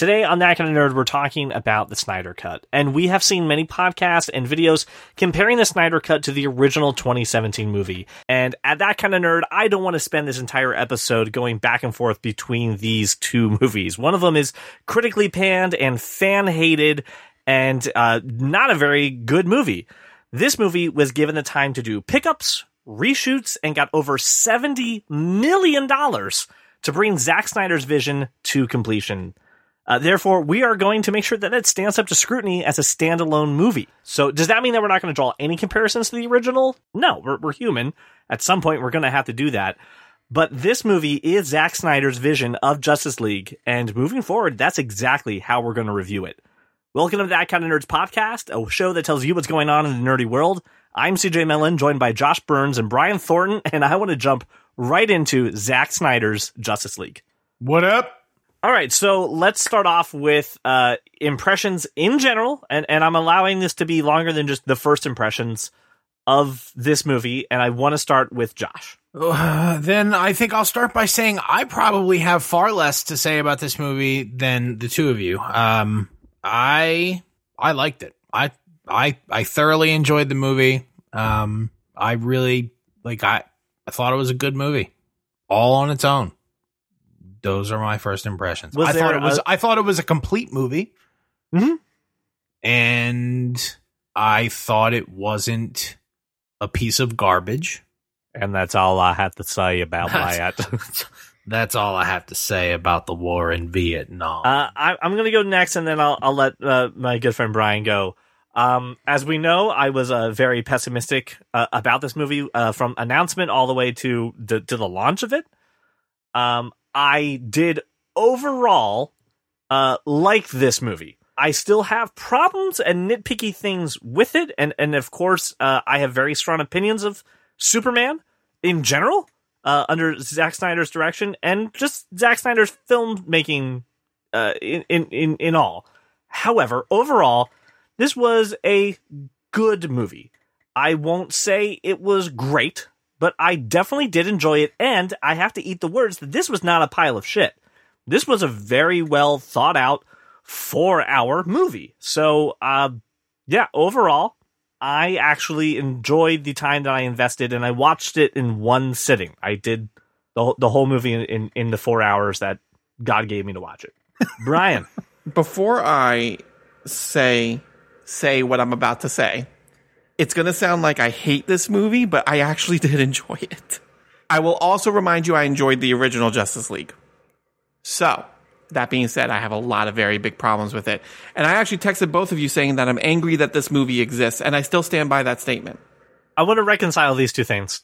Today on That Kind of Nerd, we're talking about the Snyder Cut. And we have seen many podcasts and videos comparing the Snyder Cut to the original 2017 movie. And at That Kind of Nerd, I don't want to spend this entire episode going back and forth between these two movies. One of them is critically panned and fan hated and uh, not a very good movie. This movie was given the time to do pickups, reshoots, and got over $70 million to bring Zack Snyder's vision to completion. Uh, therefore, we are going to make sure that it stands up to scrutiny as a standalone movie. So, does that mean that we're not going to draw any comparisons to the original? No, we're, we're human. At some point, we're going to have to do that. But this movie is Zack Snyder's vision of Justice League, and moving forward, that's exactly how we're going to review it. Welcome to That Kind of Nerds podcast, a show that tells you what's going on in the nerdy world. I'm CJ Mellon, joined by Josh Burns and Brian Thornton, and I want to jump right into Zack Snyder's Justice League. What up? All right, so let's start off with uh, impressions in general, and, and I'm allowing this to be longer than just the first impressions of this movie, and I want to start with Josh. Uh, then I think I'll start by saying I probably have far less to say about this movie than the two of you. Um, I I liked it. I I I thoroughly enjoyed the movie. Um, I really like. I I thought it was a good movie, all on its own those are my first impressions. Was I thought it was a- I thought it was a complete movie. Mhm. And I thought it wasn't a piece of garbage. And that's all I have to say about that. That's all I have to say about the war in Vietnam. Uh, I, I'm going to go next, and then I'll, I'll let uh, my good friend Brian go. Um, as we know, I was uh, very pessimistic uh, about this movie uh, from announcement all the way to the, to the launch of it. Um, I did overall uh, like this movie. I still have problems and nitpicky things with it, and and of course, uh, I have very strong opinions of Superman in general uh, under Zack Snyder's direction, and just Zack Snyder's filmmaking uh, in, in in in all. However, overall, this was a good movie. I won't say it was great, but I definitely did enjoy it, and I have to eat the words that this was not a pile of shit. This was a very well thought out four hour movie. So, uh, yeah, overall, I actually enjoyed the time that I invested, and I watched it in one sitting. I did the whole- the whole movie in, in, in the four hours that God gave me to watch it. Brian, before I say say what I'm about to say, it's going to sound like I hate this movie, but I actually did enjoy it. I will also remind you I enjoyed the original Justice League. So, that being said, I have a lot of very big problems with it. And I actually texted both of you saying that I'm angry that this movie exists, and I still stand by that statement. I want to reconcile these two things.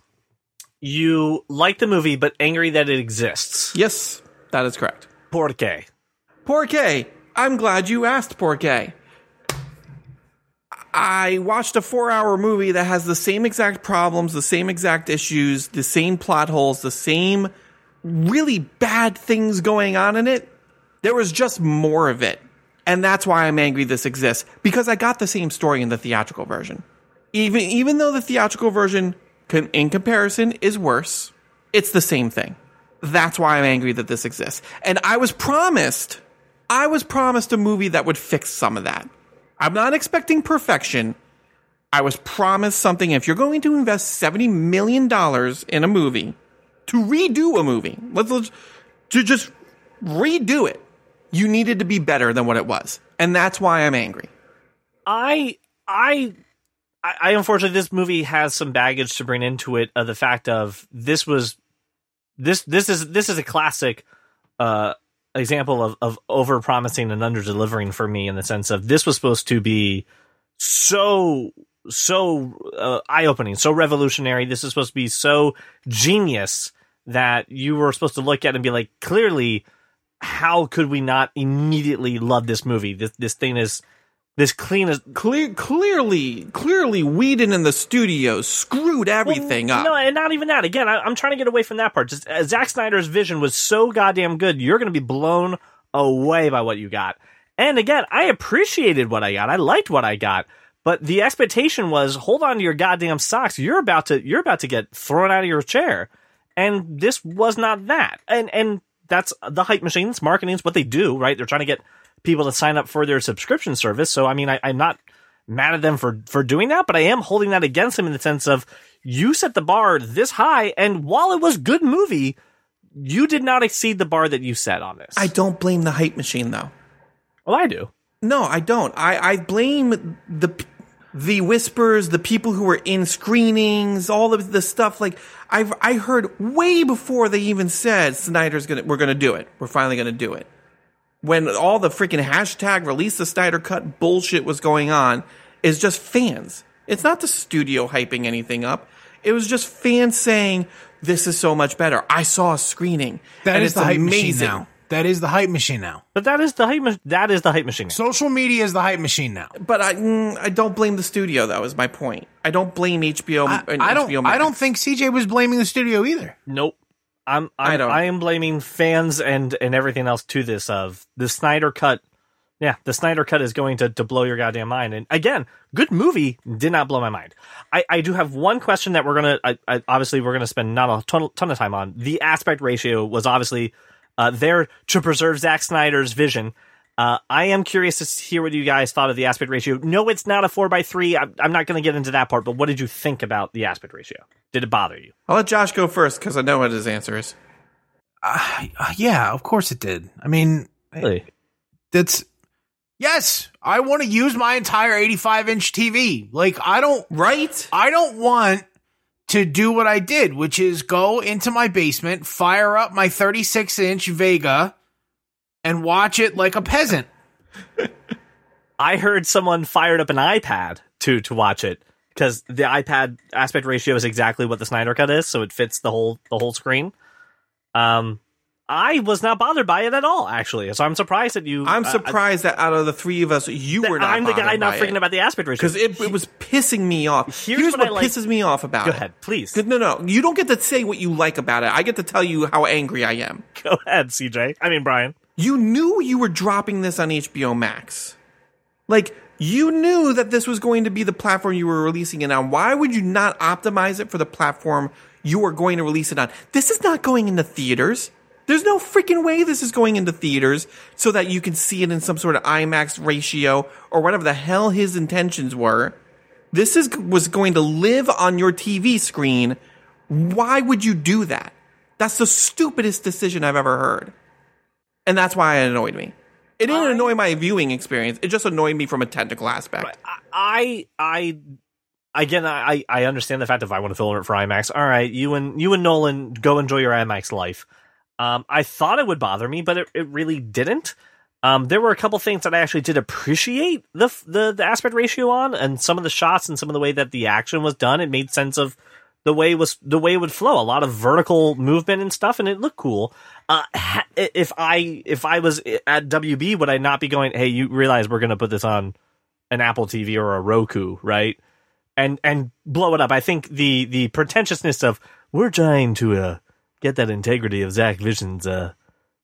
You like the movie, but angry that it exists. Yes, that is correct. Por qué? Porqué. I'm glad you asked, Porqué. I watched a four hour movie that has the same exact problems, the same exact issues, the same plot holes, the same really bad things going on in it. There was just more of it. And that's why I'm angry this exists because I got the same story in the theatrical version. Even even though the theatrical version in comparison is worse, it's the same thing. That's why I'm angry that this exists. And I was promised I was promised a movie that would fix some of that. I'm not expecting perfection. I was promised something. If you're going to invest $70 million in a movie, to redo a movie, let's, let's to just redo it, you needed to be better than what it was. And that's why I'm angry. I I I unfortunately this movie has some baggage to bring into it of the fact of this was this this is this is a classic uh example of of over promising and under delivering for me in the sense of this was supposed to be so so uh, eye opening, so revolutionary. This is supposed to be so genius that you were supposed to look at and be like, clearly, how could we not immediately love this movie? This this thing is this clean as Clear, clearly, clearly, Whedon in the studio screwed everything well, up. No, and not even that. Again, I, I'm trying to get away from that part. Just uh, Zack Snyder's vision was so goddamn good. You're going to be blown away by what you got. And again, I appreciated what I got. I liked what I got. But the expectation was, hold on to your goddamn socks. You're about to, you're about to get thrown out of your chair. And this was not that. And and that's the hype machine. It's marketing. It's what they do, right? They're trying to get people to sign up for their subscription service. So I mean, I, I'm not mad at them for for doing that, but I am holding that against them in the sense of you set the bar this high, and while it was good movie, you did not exceed the bar that you set on this. I don't blame the hype machine though. well, I do. No, I don't. I, I blame the the whispers, the people who were in screenings, all of the stuff. Like I've I heard way before they even said Snyder's gonna we're gonna do it. We're finally gonna do it. When all the freaking hashtag release the Snyder cut bullshit was going on, is just fans. It's not the studio hyping anything up. It was just fans saying this is so much better. I saw a screening. That and is it's the hype machine now. That is the hype machine now. But that is the hype. ma- That is the hype machine. Now. Social media is the hype machine now. But I, mm, I don't blame the studio. though. Is my point. I don't blame HBO. I, and I don't. HBO I don't think CJ was blaming the studio either. Nope. I'm, I'm I don't. I am blaming fans and and everything else to this of the Snyder cut. Yeah, the Snyder cut is going to, to blow your goddamn mind. And again, good movie did not blow my mind. I, I do have one question that we're gonna I, I, obviously we're gonna spend not a ton, ton of time on. The aspect ratio was obviously uh, there to preserve Zack Snyder's vision. Uh, I am curious to hear what you guys thought of the aspect ratio. No, it's not a four by three. I'm, I'm not going to get into that part, but what did you think about the aspect ratio? Did it bother you? I'll let Josh go first because I know what his answer is. Uh, uh, yeah, of course it did. I mean, Really? that's yes. I want to use my entire 85 inch TV. Like I don't. Right? I don't want to do what I did, which is go into my basement, fire up my 36 inch Vega, and watch it like a peasant. I heard someone fired up an iPad to to watch it because the iPad aspect ratio is exactly what the Snyder Cut is, so it fits the whole the whole screen. Um, I was not bothered by it at all, actually. So I'm surprised that you. I'm uh, surprised that out of the three of us, you were not. I'm the guy not freaking it. about the aspect ratio because it, it was pissing me off. Here's Here's, what what, I like- pisses me off about Go ahead, please. Good- No, no, you don't get to say what you like about it. I get to tell you how angry I am. Go ahead, CJ. I mean Brian. You knew you were dropping this on HBO Max. Like, you knew that this was going to be the platform you were releasing it on. Why would you not optimize it for the platform you are going to release it on? This is not going into theaters. There's no freaking way this is going into theaters so that you can see it in some sort of IMAX ratio or whatever the hell his intentions were. This is was going to live on your TV screen. Why would you do that? That's the stupidest decision I've ever heard. And that's why it annoyed me. It didn't I- annoy my viewing experience. It just annoyed me from a technical aspect. I I again I I understand the fact if I want to film it for IMAX, all right, you and you and Nolan go enjoy your IMAX life. Um, I thought it would bother me, but it, it really didn't. Um, there were a couple things that I actually did appreciate the, the the aspect ratio on, and some of the shots and some of the way that the action was done. It made sense of the way was the way it would flow. A lot of vertical movement and stuff, and it looked cool. Uh, ha- if I if I was at WB, would I not be going? Hey, you realize we're going to put this on an Apple TV or a Roku, right? And and blow it up. I think the the pretentiousness of we're trying to uh, get that integrity of Zack Vision's uh,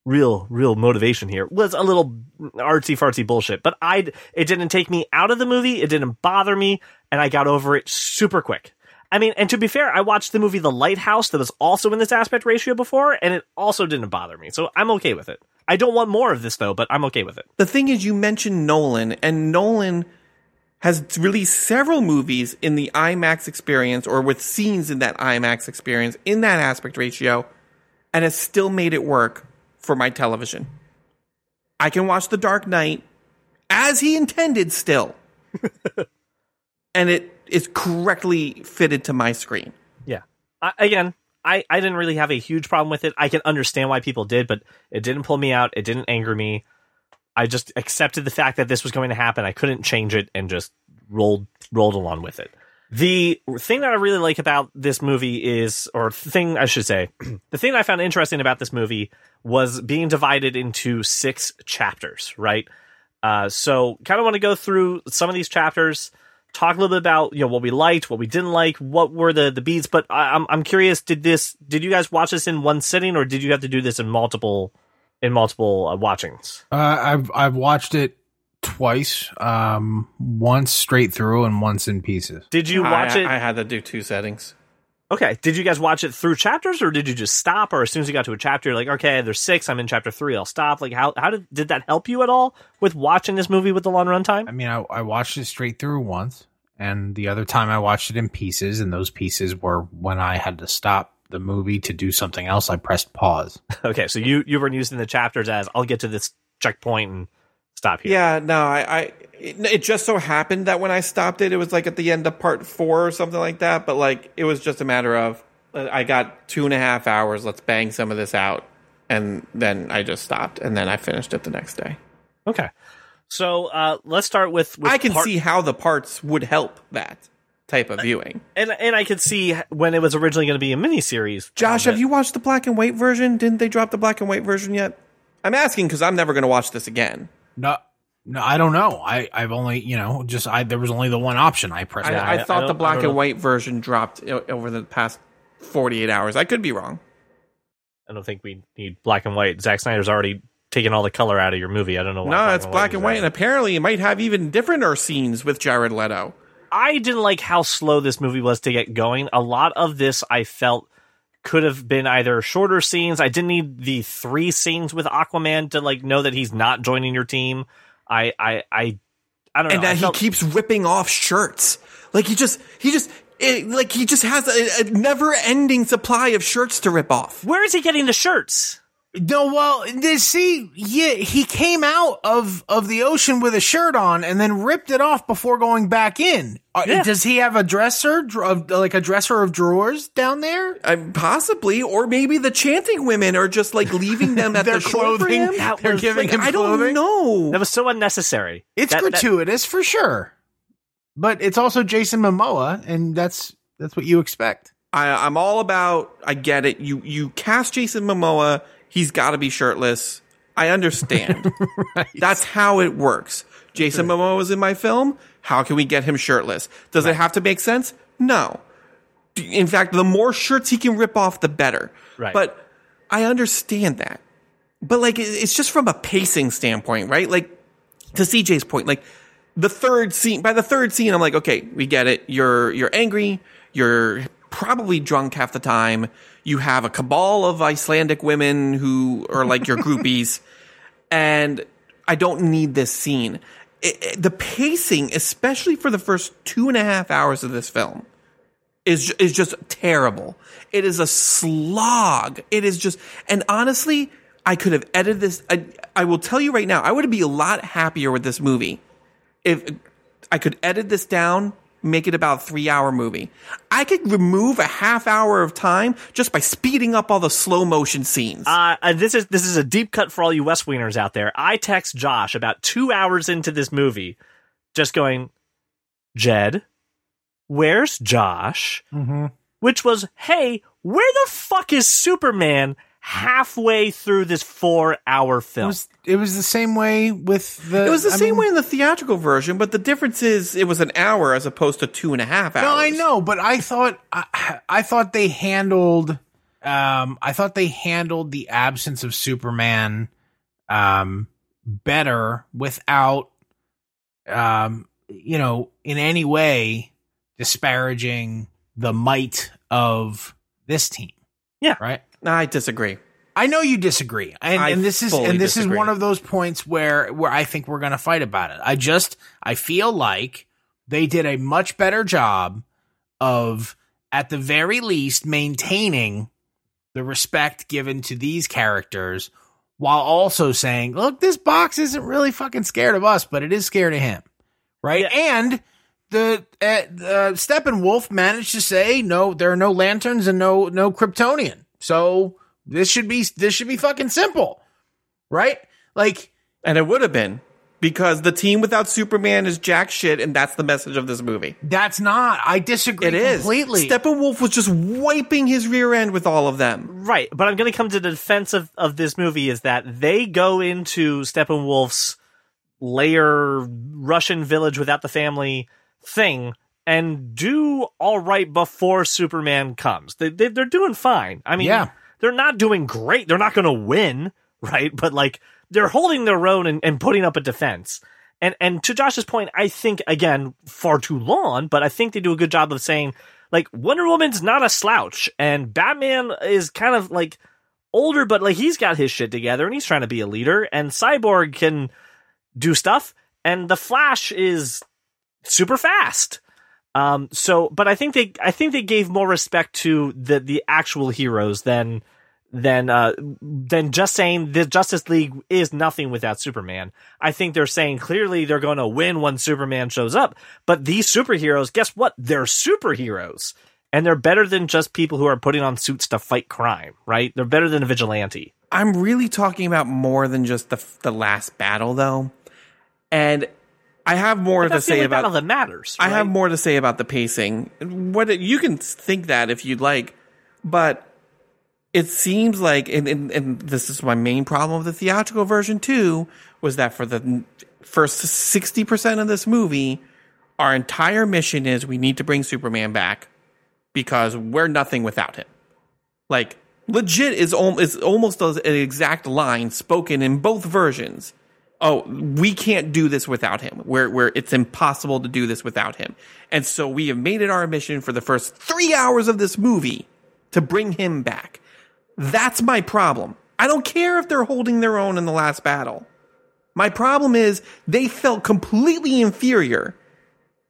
real real motivation here was a little artsy fartsy bullshit. But I it didn't take me out of the movie. It didn't bother me, and I got over it super quick. I mean, and to be fair, I watched the movie The Lighthouse that was also in this aspect ratio before, and it also didn't bother me. So I'm okay with it. I don't want more of this though, but I'm okay with it. The thing is, you mentioned Nolan, and Nolan has released several movies in the IMAX experience or with scenes in that IMAX experience in that aspect ratio, and has still made it work for my television. I can watch The Dark Knight as he intended still, and it is correctly fitted to my screen. Yeah. I, again, I, I didn't really have a huge problem with it. I can understand why people did, but it didn't pull me out. It didn't anger me. I just accepted the fact that this was going to happen. I couldn't change it and just rolled rolled along with it. The thing that I really like about this movie is, or thing I should say, the thing I found interesting about this movie was being divided into six chapters, right? Uh, so kind of want to go through some of these chapters, talk a little bit about you know what we liked, what we didn't like, what were the the beats. But I, I'm I'm curious, did this did you guys watch this in one sitting or did you have to do this in multiple in multiple uh, watchings? Uh, I've I've watched it twice, um, once straight through and once in pieces. Did you watch I, it? I had to do two settings. Okay. Did you guys watch it through chapters or did you just stop or as soon as you got to a chapter you're like, okay, there's six, I'm in chapter three, I'll stop. Like how how did did that help you at all with watching this movie with the long runtime? I mean, I, I watched it straight through once, and the other time I watched it in pieces, and those pieces were when I had to stop the movie to do something else. I pressed pause. Okay, so you you were using the chapters as I'll get to this checkpoint and stop here. Yeah, no, I, I it, it just so happened that when I stopped it, it was like at the end of part four or something like that. But like, it was just a matter of uh, I got two and a half hours. Let's bang some of this out, and then I just stopped, and then I finished it the next day. Okay. So uh, let's start with, with I can part- see how the parts would help that type of viewing. and and I could see when it was originally going to be a miniseries. Josh, have you watched the black and white version? Didn't they drop the black and white version yet? I'm asking because I'm never going to watch this again. No, no, I don't know. I I've only you know just I there was only the one option. I pressed. I, Yeah, I, I- I thought don't- the black and white version dropped over the past 48 hours. I could be wrong. I don't think we need black and white. Zack Snyder's already taken all the color out of your movie. I don't know why. No, it's black and white, and apparently it might have even different scenes with Jared Leto. I didn't like how slow this movie was to get going. A lot of this I felt could have been either shorter scenes. I didn't need the three scenes with Aquaman to like know that he's not joining your team. I I I I don't and know. And that felt- he keeps ripping off shirts. Like he just, he just, it, like he just has a, a never-ending supply of shirts to rip off. Where is he getting the shirts? No, well, this, see, yeah, he came out of of the ocean with a shirt on and then ripped it off before going back in. Uh, Yeah. Does he have a dresser, dr- of, like a dresser of drawers down there? Uh, possibly, or maybe the chanting women are just like leaving them at Their the shore for clothing. him. That They're was- giving Like, him I don't know. That was so unnecessary. It's That- that- gratuitous for sure, but it's also Jason Momoa, and that's that's what you expect. I, I'm all about. I get it. You you cast Jason Momoa. He's got to be shirtless. I understand. That's how it works. Jason Momoa is in my film. How can we get him shirtless? Does it have to make sense? No. In fact, the more shirts he can rip off, the better. Right. But I understand that. But like, it's just from a pacing standpoint, right? Like, to CJ's point, like the third scene, by the third scene, I'm like, okay, we get it. You're, you're angry. You're probably drunk half the time. You have a cabal of Icelandic women who are like your groupies. and I don't need this scene. It, it- the pacing, especially for the first two and a half hours of this film, is is just terrible. It is a slog. It is just, and honestly, I could have edited this. I, I will tell you right now, I would be a lot happier with this movie if I could edit this down, make it about a three hour movie. I could remove a half hour of time just by speeding up all the slow motion scenes. Uh, uh, this is this is a deep cut for all you West Wingers out there. I text Josh about two hours into this movie, just going, Jed, where's Josh? Mm-hmm. Which was, hey, where the fuck is Superman halfway through this four hour It film? was it was the same way with the. it was the I same mean- way in the theatrical version, but the difference is it was an hour as opposed to two and a half hours. No, I know, but I thought I, I thought they handled um I thought they handled the absence of Superman um better without um you know in any way disparaging the might of this team. Yeah. Right? I disagree. I know you disagree, and, and this is and this disagree. is one of those points where where I think we're going to fight about it. I just I feel like they did a much better job of at the very least maintaining the respect given to these characters while also saying, "Look, this box isn't really fucking scared of us, but it is scared of him." Right? And the uh, uh, Steppenwolf managed to say, "No, there are no lanterns and no no Kryptonian." So this should be this should be fucking simple, right? Like And it would have been because the team without Superman is jack shit, and that's the message of this movie. that's not. I disagree It is completely. Steppenwolf was just wiping his rear end with all of them. Right, but I'm going to come to the defense of, of this movie is that they go into Steppenwolf's layer Russian village without the family thing and do all right before Superman comes. They, they they're doing fine. I mean, Yeah. they're not doing great. They're not going to win, right? But like they're holding their own and, and putting up a defense. And and to Josh's point, I think again far too long, but I think they do a good job of saying, like Wonder Woman's not a slouch, and Batman is kind of like older, but like he's got his shit together and he's trying to be a leader, and Cyborg can do stuff, and the Flash is super fast. Um, so, but I think they, I think they gave more respect to the the actual heroes than than uh than just saying the Justice League is nothing without Superman. I think they're saying clearly they're going to win when Superman shows up. But these superheroes, guess what? They're superheroes. And they're better than just people who are putting on suits to fight crime, right? They're better than a vigilante. I'm really talking about more than just the the last battle, though, and I have more to say only about. that matters. I have more to say about the pacing. What it- you can think that if you'd like, but it seems like, and, and, and this is my main problem with the theatrical version too, was that for the first sixty percent of this movie, our entire mission is we need to bring Superman back because we're nothing without him. Like legit is al- is almost an exact line spoken in both versions. Oh, we can't do this without him. Where where it's impossible to do this without him. And so we have made it our mission for the first 3 hours of this movie to bring him back. That's my problem. I don't care if they're holding their own in the last battle. My problem is they felt completely inferior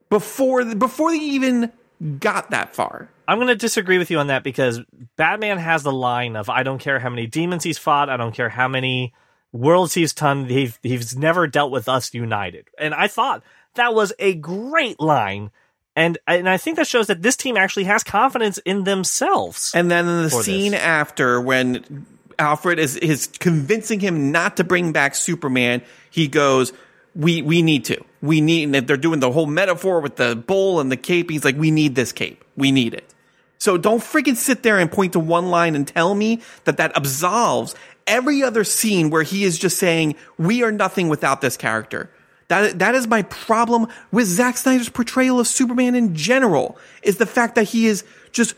before before they even got that far. I'm going to disagree with you on that because Batman has the line of I don't care how many demons he's fought, I don't care how many worlds he's done, he's, he's never dealt with us united. And I thought that was a great line. And, and I think that shows that this team actually has confidence in themselves. And then in the scene this. after, when Alfred is is convincing him not to bring back Superman, he goes, "We we need to. We need." And they're doing the whole metaphor with the bowl and the cape. He's like, "We need this cape. We need it." So don't freaking sit there and point to one line and tell me that that absolves every other scene where he is just saying, "We are nothing without this character." That that is my problem with Zack Snyder's portrayal of Superman in general. Is the fact that he is just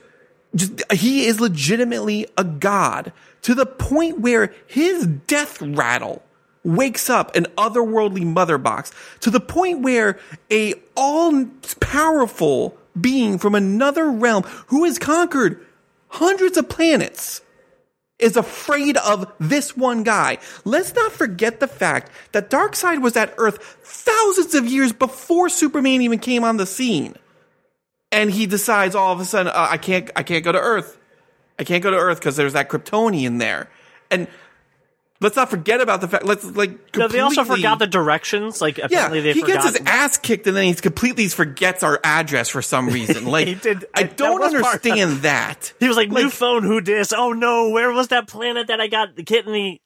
just he is legitimately a god to the point where his death rattle wakes up an otherworldly mother box to the point where a all powerful being from another realm who has conquered hundreds of planets is afraid of this one guy. Let's not forget the fact that Darkseid was at Earth thousands of years before Superman even came on the scene and he decides all of a sudden uh, I can't I can't go to Earth. I can't go to Earth because there's that Kryptonian there. And let's not forget about the fact. Let's like No, they also forgot the directions. Like yeah. they He gets his ass kicked and then he completely forgets our address for some reason. Like He did- I don't understand that. He was like, "New phone, who dis? Oh no, where was that planet that I got the kid in the?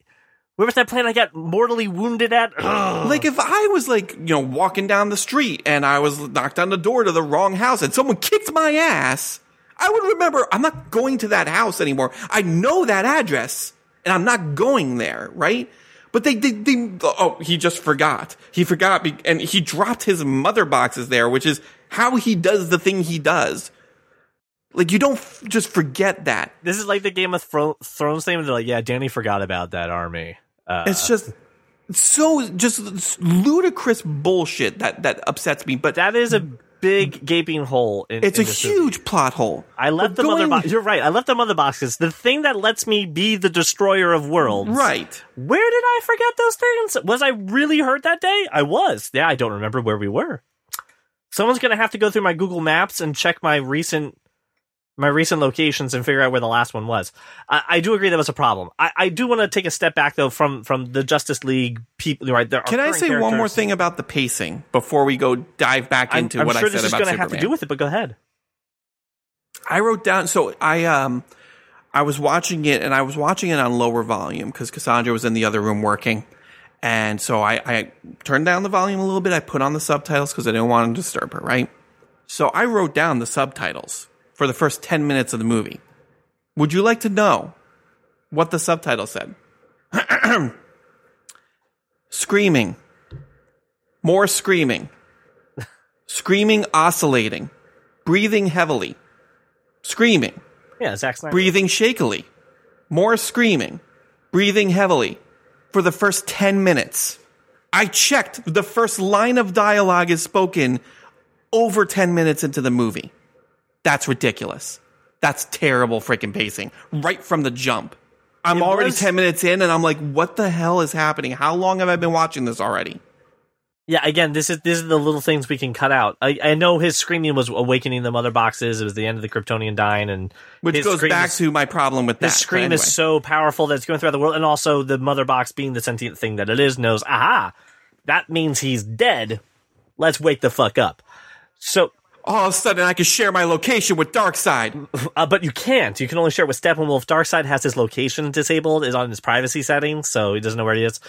Where was that planet I got mortally wounded at? Ugh. Like if I was like, you know, walking down the street and I was knocked on the door to the wrong house and someone kicked my ass, I would remember I'm not going to that house anymore. I know that address and I'm not going there, right? But they, they, they oh, he just forgot. He forgot be- and he dropped his mother boxes there, which is how he does the thing he does. Like you don't f- just forget that. This is like the Game of Thro- Thrones thing. They're like, "Yeah, Danny forgot about that army." Uh, It's just so just ludicrous bullshit that that upsets me. But that is a big gaping hole. In, It's in a this movie. huge plot hole. I left the mother going- box. You're right. I left the mother boxes. The thing that lets me be the destroyer of worlds. Right. Where did I forget those things? Was I really hurt that day? I was. Yeah, I don't remember where we were. Someone's gonna have to go through my Google Maps and check my recent my recent locations and figure out where the last one was. I, I do agree that was a problem. I, I do want to take a step back though from from the Justice League people. Right there. Can I say one more thing about the pacing before we go dive back into I'm, I'm what sure I this said is about gonna have to do with it, but go ahead. I wrote down so I um I was watching it and I was watching it on lower volume because Cassandra was in the other room working. And so I, I turned down the volume a little bit. I put on the subtitles because I didn't want to disturb her, right? So I wrote down the subtitles for the first 10 minutes of the movie. Would you like to know what the subtitle said? screaming. More screaming. screaming, oscillating. Breathing heavily. Screaming Yeah, Zack Snyder. breathing shakily, more screaming, breathing heavily for the first 10 minutes. I checked the first line of dialogue is spoken over 10 minutes into the movie. That's ridiculous. That's terrible freaking pacing right from the jump. I'm It already was- 10 minutes in and I'm like, what the hell is happening? How long have I been watching this already? Yeah, again, this is this is the little things we can cut out. I, I know his screaming was awakening the mother boxes. It was the end of the Kryptonian dying, and Which goes back is- to my problem with that. His scream anyway. is so powerful that it's going throughout the world, and also the mother box being the sentient thing that it is knows, aha, that means he's dead. Let's wake the fuck up. So, all of a sudden I can share my location with Darkseid. uh, but you can't. You can only share it with Steppenwolf. Darkseid has his location disabled, is on his privacy settings, so he doesn't know where he is.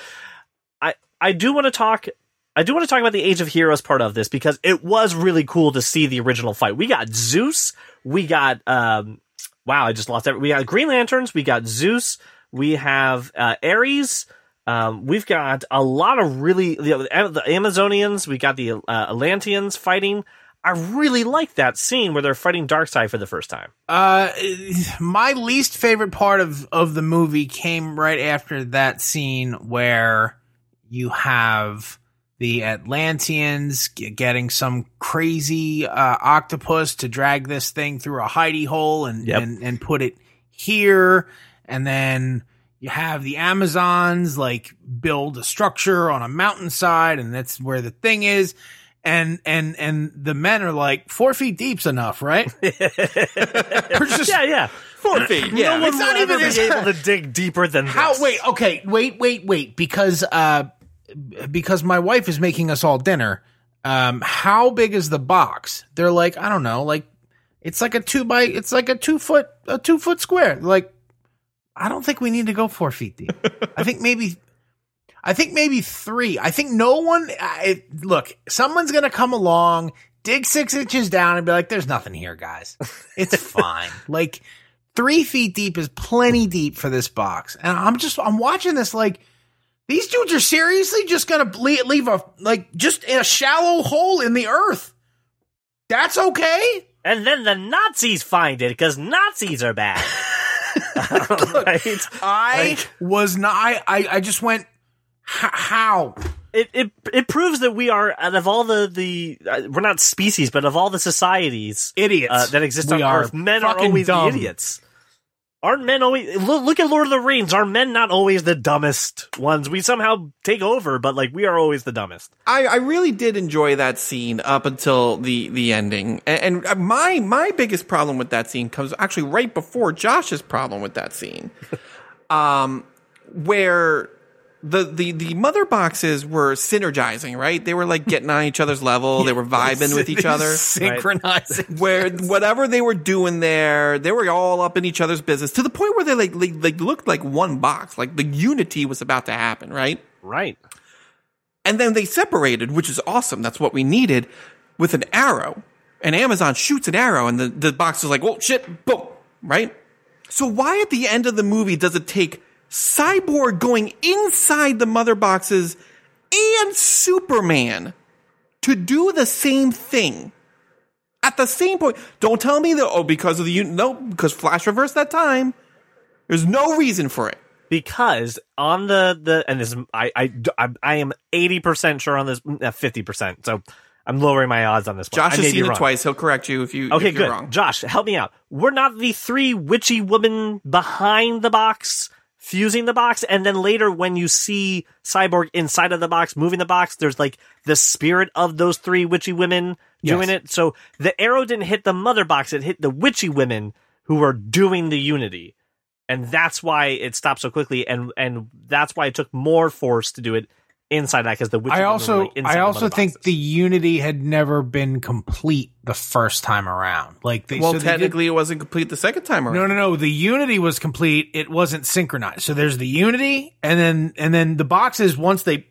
I I do want to talk. I do want to talk about the Age of Heroes part of this because it was really cool to see the original fight. We got Zeus. We got um. Wow, I just lost every. We got Green Lanterns. We got Zeus. We have uh, Ares. Um, we've got a lot of really the, the Amazonians. We got the uh, Atlanteans fighting. I really like that scene where they're fighting Darkseid for the first time. Uh, my least favorite part of of the movie came right after that scene where you have the Atlanteans g- getting some crazy uh, octopus to drag this thing through a hidey hole and, Yep. and and put it here, and then you have the Amazons like build a structure on a mountainside, and that's where the thing is. And and and the men are like four feet deep's enough, right? Just- Yeah, yeah. Four feet. Yeah. no one it's will not ever even- be able to dig deeper than How? this. Wait. Okay. Wait. Wait. Wait. Because uh, because my wife is making us all dinner. Um, how big is the box? They're like, I don't know, like it's like a two by, it's like a two foot, a two foot square. Like, I don't think we need to go four feet deep. I think maybe, I think maybe three. I think no one. I, look, someone's gonna come along, dig six inches down, and be like, "There's nothing here, guys. It's fine." like three feet deep is plenty deep for this box. And I'm just, I'm watching this like, these dudes are seriously just gonna leave, leave a, like, just in a shallow hole in the earth. That's okay? And then the Nazis find it because Nazis are bad. right? I Like- was not, I, I, I just went, "H- how? It, it it proves that we are out of all the the uh, we're not species, but of all the societies Idiots. uh, that exist We on are Earth, men are fucking always dumb. the idiots. Aren't men always look, look at Lord of the Rings? Are men not always the dumbest ones? We somehow take over, but like we are always the dumbest. I, I really did enjoy that scene up until the the ending, and, and my my biggest problem with that scene comes actually right before Josh's problem with that scene, um, where the the the mother boxes were synergizing, right? They were like getting on each other's level, they were vibing with each other. Synchronizing. Where whatever they were doing there, they were all up in each other's business to the point where they like like, like looked like one box, like the unity was about to happen, right? Right. And then they separated, which is awesome. That's what we needed with an arrow. And Amazon shoots an arrow and the, the box is like, oh shit, boom, right? So why at the end of the movie does it take Cyborg going inside the mother boxes and Superman to do the same thing? At the same point, don't tell me that, oh, because of the, no, because Flash reversed that time. There's no reason for it. because on the the and this I I I, I am eighty percent sure on this mm, uh, fifty percent. So I'm lowering my odds on this. one. Josh has seen it wrong. twice. He'll correct you if you Okay, if you're good. wrong. Josh, help me out. We're not the three witchy women behind the box fusing the box, and then later when you see Cyborg inside of the box moving the box, there's like the spirit of those three witchy women doing Yes. it. So the arrow didn't hit the mother box; it hit the witchy women who were doing the unity. And that's why it stopped so quickly, and and that's why it took more force to do it inside that because the witchy I also like, I also mother think boxes. the unity had never been complete the first time around. Like they, Well, so they did- technically, it wasn't complete the second time around. no, no, no. The unity was complete. It wasn't synchronized. So there's the unity, and then and then the boxes once they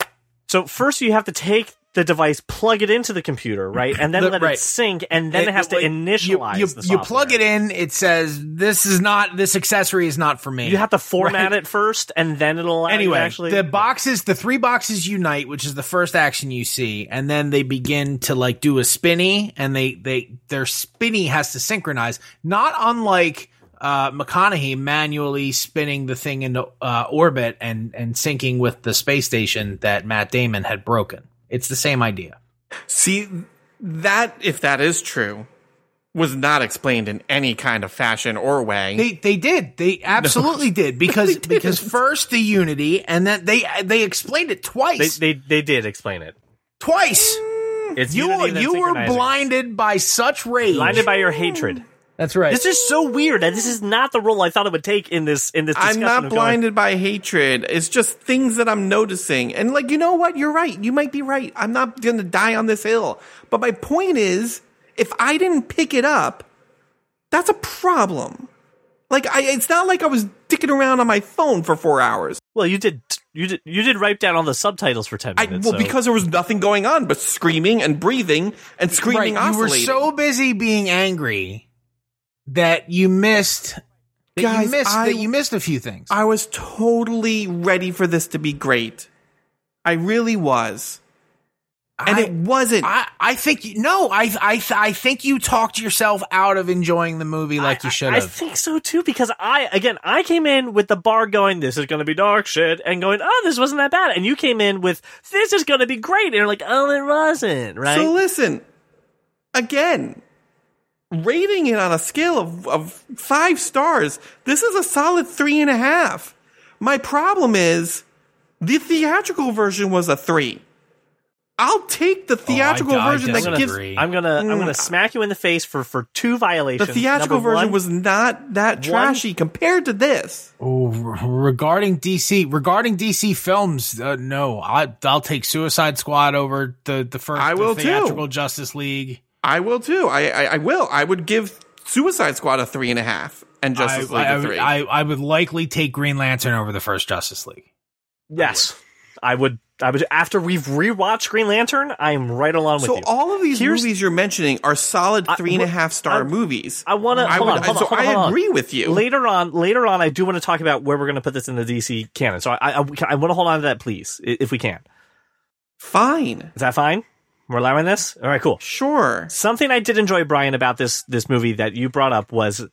So first you have to take the device, plug it into the computer, right, and then The- let right. it sync, and then it, has to like, initialize. You, you, you plug it in. It says this is not this accessory is not for me. You have to format Right. it first, and then it'll anyway, actually. the boxes, the three boxes unite, which is the first action you see, and then they begin to like do a spinny, and they they their spinny has to synchronize, not unlike uh, McConaughey manually spinning the thing into uh, orbit and and syncing with the space station that Matt Damon had broken. It's the same idea. See, that if that is true, was not explained in any kind of fashion or way. They they did. They absolutely did because because first the unity and then they they explained it twice. they they did explain it. twice. It's You you were blinded by such rage. blinded by your hatred. That's right. This is so weird, and this is not the role I thought it would take in this in this. I'm not of going, blinded by hatred. It's just things that I'm noticing. And like, you know what? You're right. You might be right. I'm not going to die on this hill. But my point is, if I didn't pick it up, that's a problem. Like, I, it's not like I was dicking around on my phone for four hours. Well, you did you did you did write down all the subtitles for ten I, minutes. well, so- because there was nothing going on but screaming and breathing and screaming. right. screaming. You were so busy being angry that you missed that Guys, you missed I- that you missed a few things. I was totally ready for this to be great. I really was. And I- it wasn't. I, I think you, no, I I I think you talked yourself out of enjoying the movie like you should I, I think so too because I again I came in with the bar going this is going to be dark shit and going oh this wasn't that bad and you came in with this is going to be great and you're like oh it wasn't right So listen, again, rating it on a scale of, of five stars, this is a solid three and a half. My problem is the theatrical version was a three. I'll take the theatrical I version that disagree. gives Agree. I'm gonna I'm gonna Mm. smack you in the face for for two violations. the violations. theatrical Number version one, was not that trashy compared to this. Oh, regarding DC, regarding DC films, uh, no, I, I'll take Suicide Squad over the the first I will the too. theatrical Justice League. I will too. I, I I will. I would give Suicide Squad a three and a half and Justice I, League I, a three. I, I would likely take Green Lantern over the first Justice League. yes I would I would after we've rewatched Green Lantern I'm right along with you. so all of these Here's- movies you're mentioning are solid I- three and a half star I- movies. I want to. I Hold would- on, so on, hold on, I hold on. agree with you. Later on, later on, I do want to talk about where we're going to put this in the DC canon. So I, I, I want to hold on to that, please, if we can. Fine, Is that fine? We're allowing this. All right, cool. sure. Something I did enjoy, Brian, about this this movie that you brought up was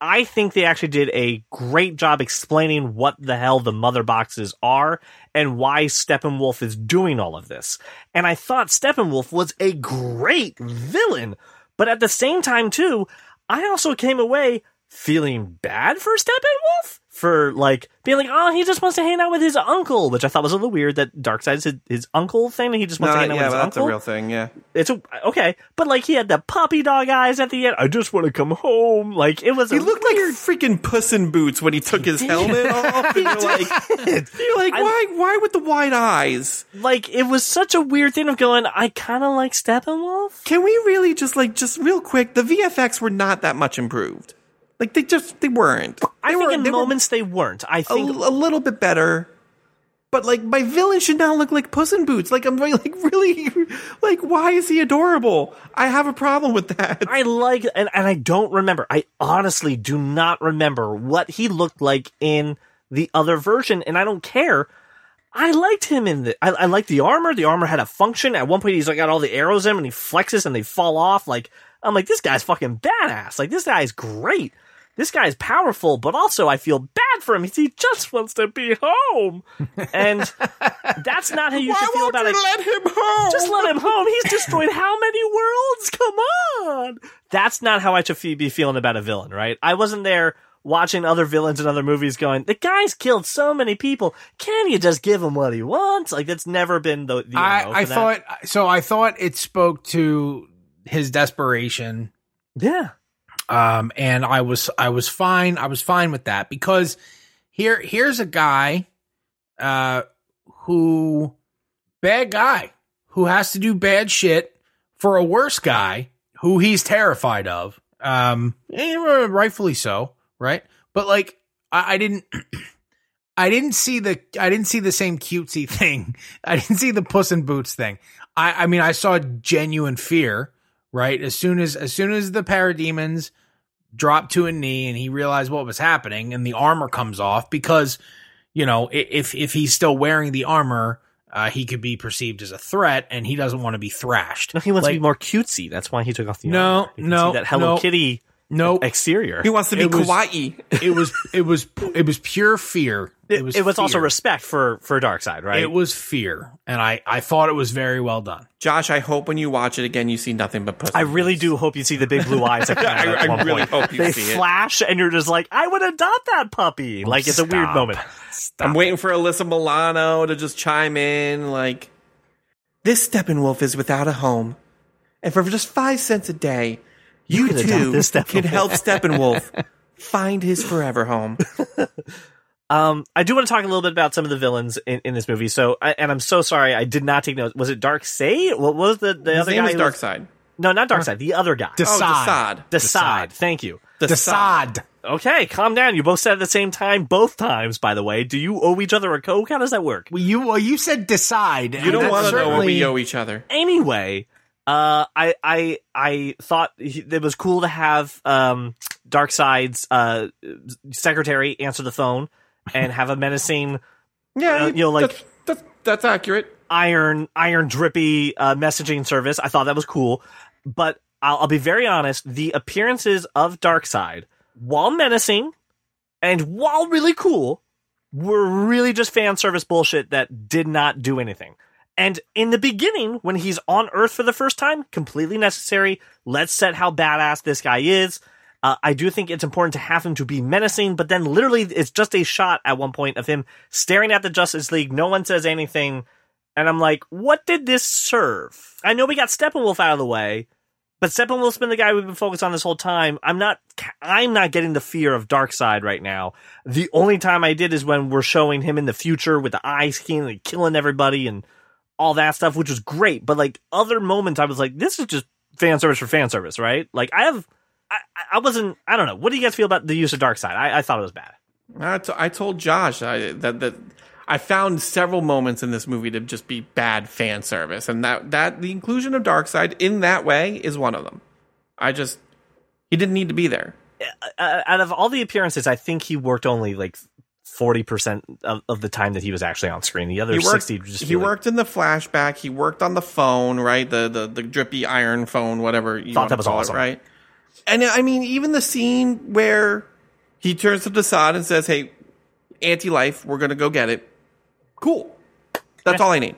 I think they actually did a great job explaining what the hell the mother boxes are and why Steppenwolf is doing all of this. And I thought Steppenwolf was a great villain, but at the same time too, I also came away feeling bad for Steppenwolf for like being like, oh, he just wants to hang out with his uncle, which I thought was a little weird that Darkseid's his, his uncle thing, and he just wants No, to hang out yeah, with his that's uncle That's a real thing. Yeah, it's a, okay, but like he had the puppy dog eyes at the end. I just want to come home. Like it was. he looked like a freaking Puss in Boots when he took his helmet off. You're like, you're like, I- why? Why with the wide eyes? like it was such a weird thing of going. I kind of like Steppenwolf. Can we really just like just real quick? The VFX were not that much improved. Like they just they weren't. They I think were, in they moments they weren't. I think a little bit better. But like my villain should not look like Puss in Boots. Like I'm like really like why is he adorable? I have a problem with that. I like and and I don't remember. I honestly do not remember what he looked like in the other version, and I don't care. I liked him in the. I, I liked the armor. The armor had a function. At one point, he's like got all the arrows in him, and he flexes, and they fall off. Like I'm like, this guy's fucking badass. Like this guy's great. This guy is powerful, but also I feel bad for him. He just wants to be home, and that's not how you should feel about it. let him home? Just let him home. He's destroyed how many worlds? Come on. That's not how I should be feeling about a villain, right? I wasn't there watching other villains in other movies going, the guy's killed so many people. Can you just give him what he wants? Like, that's never been the, the I, I thought so. I thought it spoke to his desperation, Yeah. Um, and I was I was fine. I was fine with that because here here's a guy, uh, who bad guy who has to do bad shit for a worse guy who he's terrified of. Um, and rightfully so, right? But like, I, I didn't. I didn't see the I didn't see the same cutesy thing. I didn't see the Puss in Boots thing. I I mean I saw genuine fear, right? As soon as as soon as the parademons dropped to a knee and he realized what was happening and the armor comes off because you know i- if if he's still wearing the armor uh, he could be perceived as a threat and he doesn't want to be thrashed. No, he wants Like, to be more cutesy. That's why he took off the No, armor. You no, that Hello no. Kitty no exterior. He wants to be It was- kawaii. it was it was it was pure fear it, was it was also respect for for Darkseid right? It was fear, and I I thought it was very well done. Josh, I hope when you watch it again, you see nothing but pussy. I really do hope you see the big blue eyes that I- at I one really point. hope you they see it. flash, and you're just like, I would adopt that puppy. Oh, like it's a weird Stop. moment. I'm waiting for Alyssa Milano to just chime in, like, this Steppenwolf is without a home, and for just five cents a day, you, can adopt too can help Steppenwolf find his forever home. Um, I do want to talk a little bit about some of the villains in, in this movie. So, I, and I'm so sorry, I did not take notes. Was it Dark Say? What was the the His other name guy? is who was- Darkseid. No, not Dark Side. The other guy. Des- Oh, Desaad. Desaad. Decide. Thank you. Decide. Okay, calm down. You both said at the same time, both times. By the way, do you owe each other a coke? How does that work? Well, you well, you said decide. You don't want to know what we owe each other. anyway, uh, I I I thought it was cool to have um, Darkseid's uh, secretary answer the phone and have a menacing Yeah, Uh, you know, like- that's, that's, that's accurate. iron iron drippy uh, messaging service. I thought that was cool, but I'll, I'll be very honest. The appearances of Darkseid, while menacing and while really cool, were really just fan service bullshit that did not do anything. And in the beginning, when he's on Earth for the first time, completely necessary. Let's set how badass this guy is. Uh, I do think it's important to have him to be menacing, but then literally it's just a shot at one point of him staring at the Justice League. No one says anything. And I'm like, what did this serve? I know we got Steppenwolf out of the way, but Steppenwolf's been the guy we've been focused on this whole time. I'm not, I'm not getting the fear of Darkseid right now. The only time I did is when we're showing him in the future with the eyes skin and killing everybody and all that stuff, which was great. But like other moments, I was like, this is just fan service for fan service, right? Like I have, I, I wasn't, I don't know. What do you guys feel about the use of Darkseid? I, I thought it was bad. I, t- I told Josh I, that that I found several moments in this movie to just be bad fan service, and that that the inclusion of Darkseid in that way is one of them. I just he didn't need to be there. uh, out of all the appearances, I think he worked only like forty percent of, of the time that he was actually on screen. The other He worked. sixty just he like- worked in the flashback. He worked on the phone, right? The the the drippy iron phone, whatever you Thought that was awesome. it, right? And I mean, even the scene where he turns to Desaad and says, "Hey, anti-life, we're gonna go get it." Cool. That's all I need.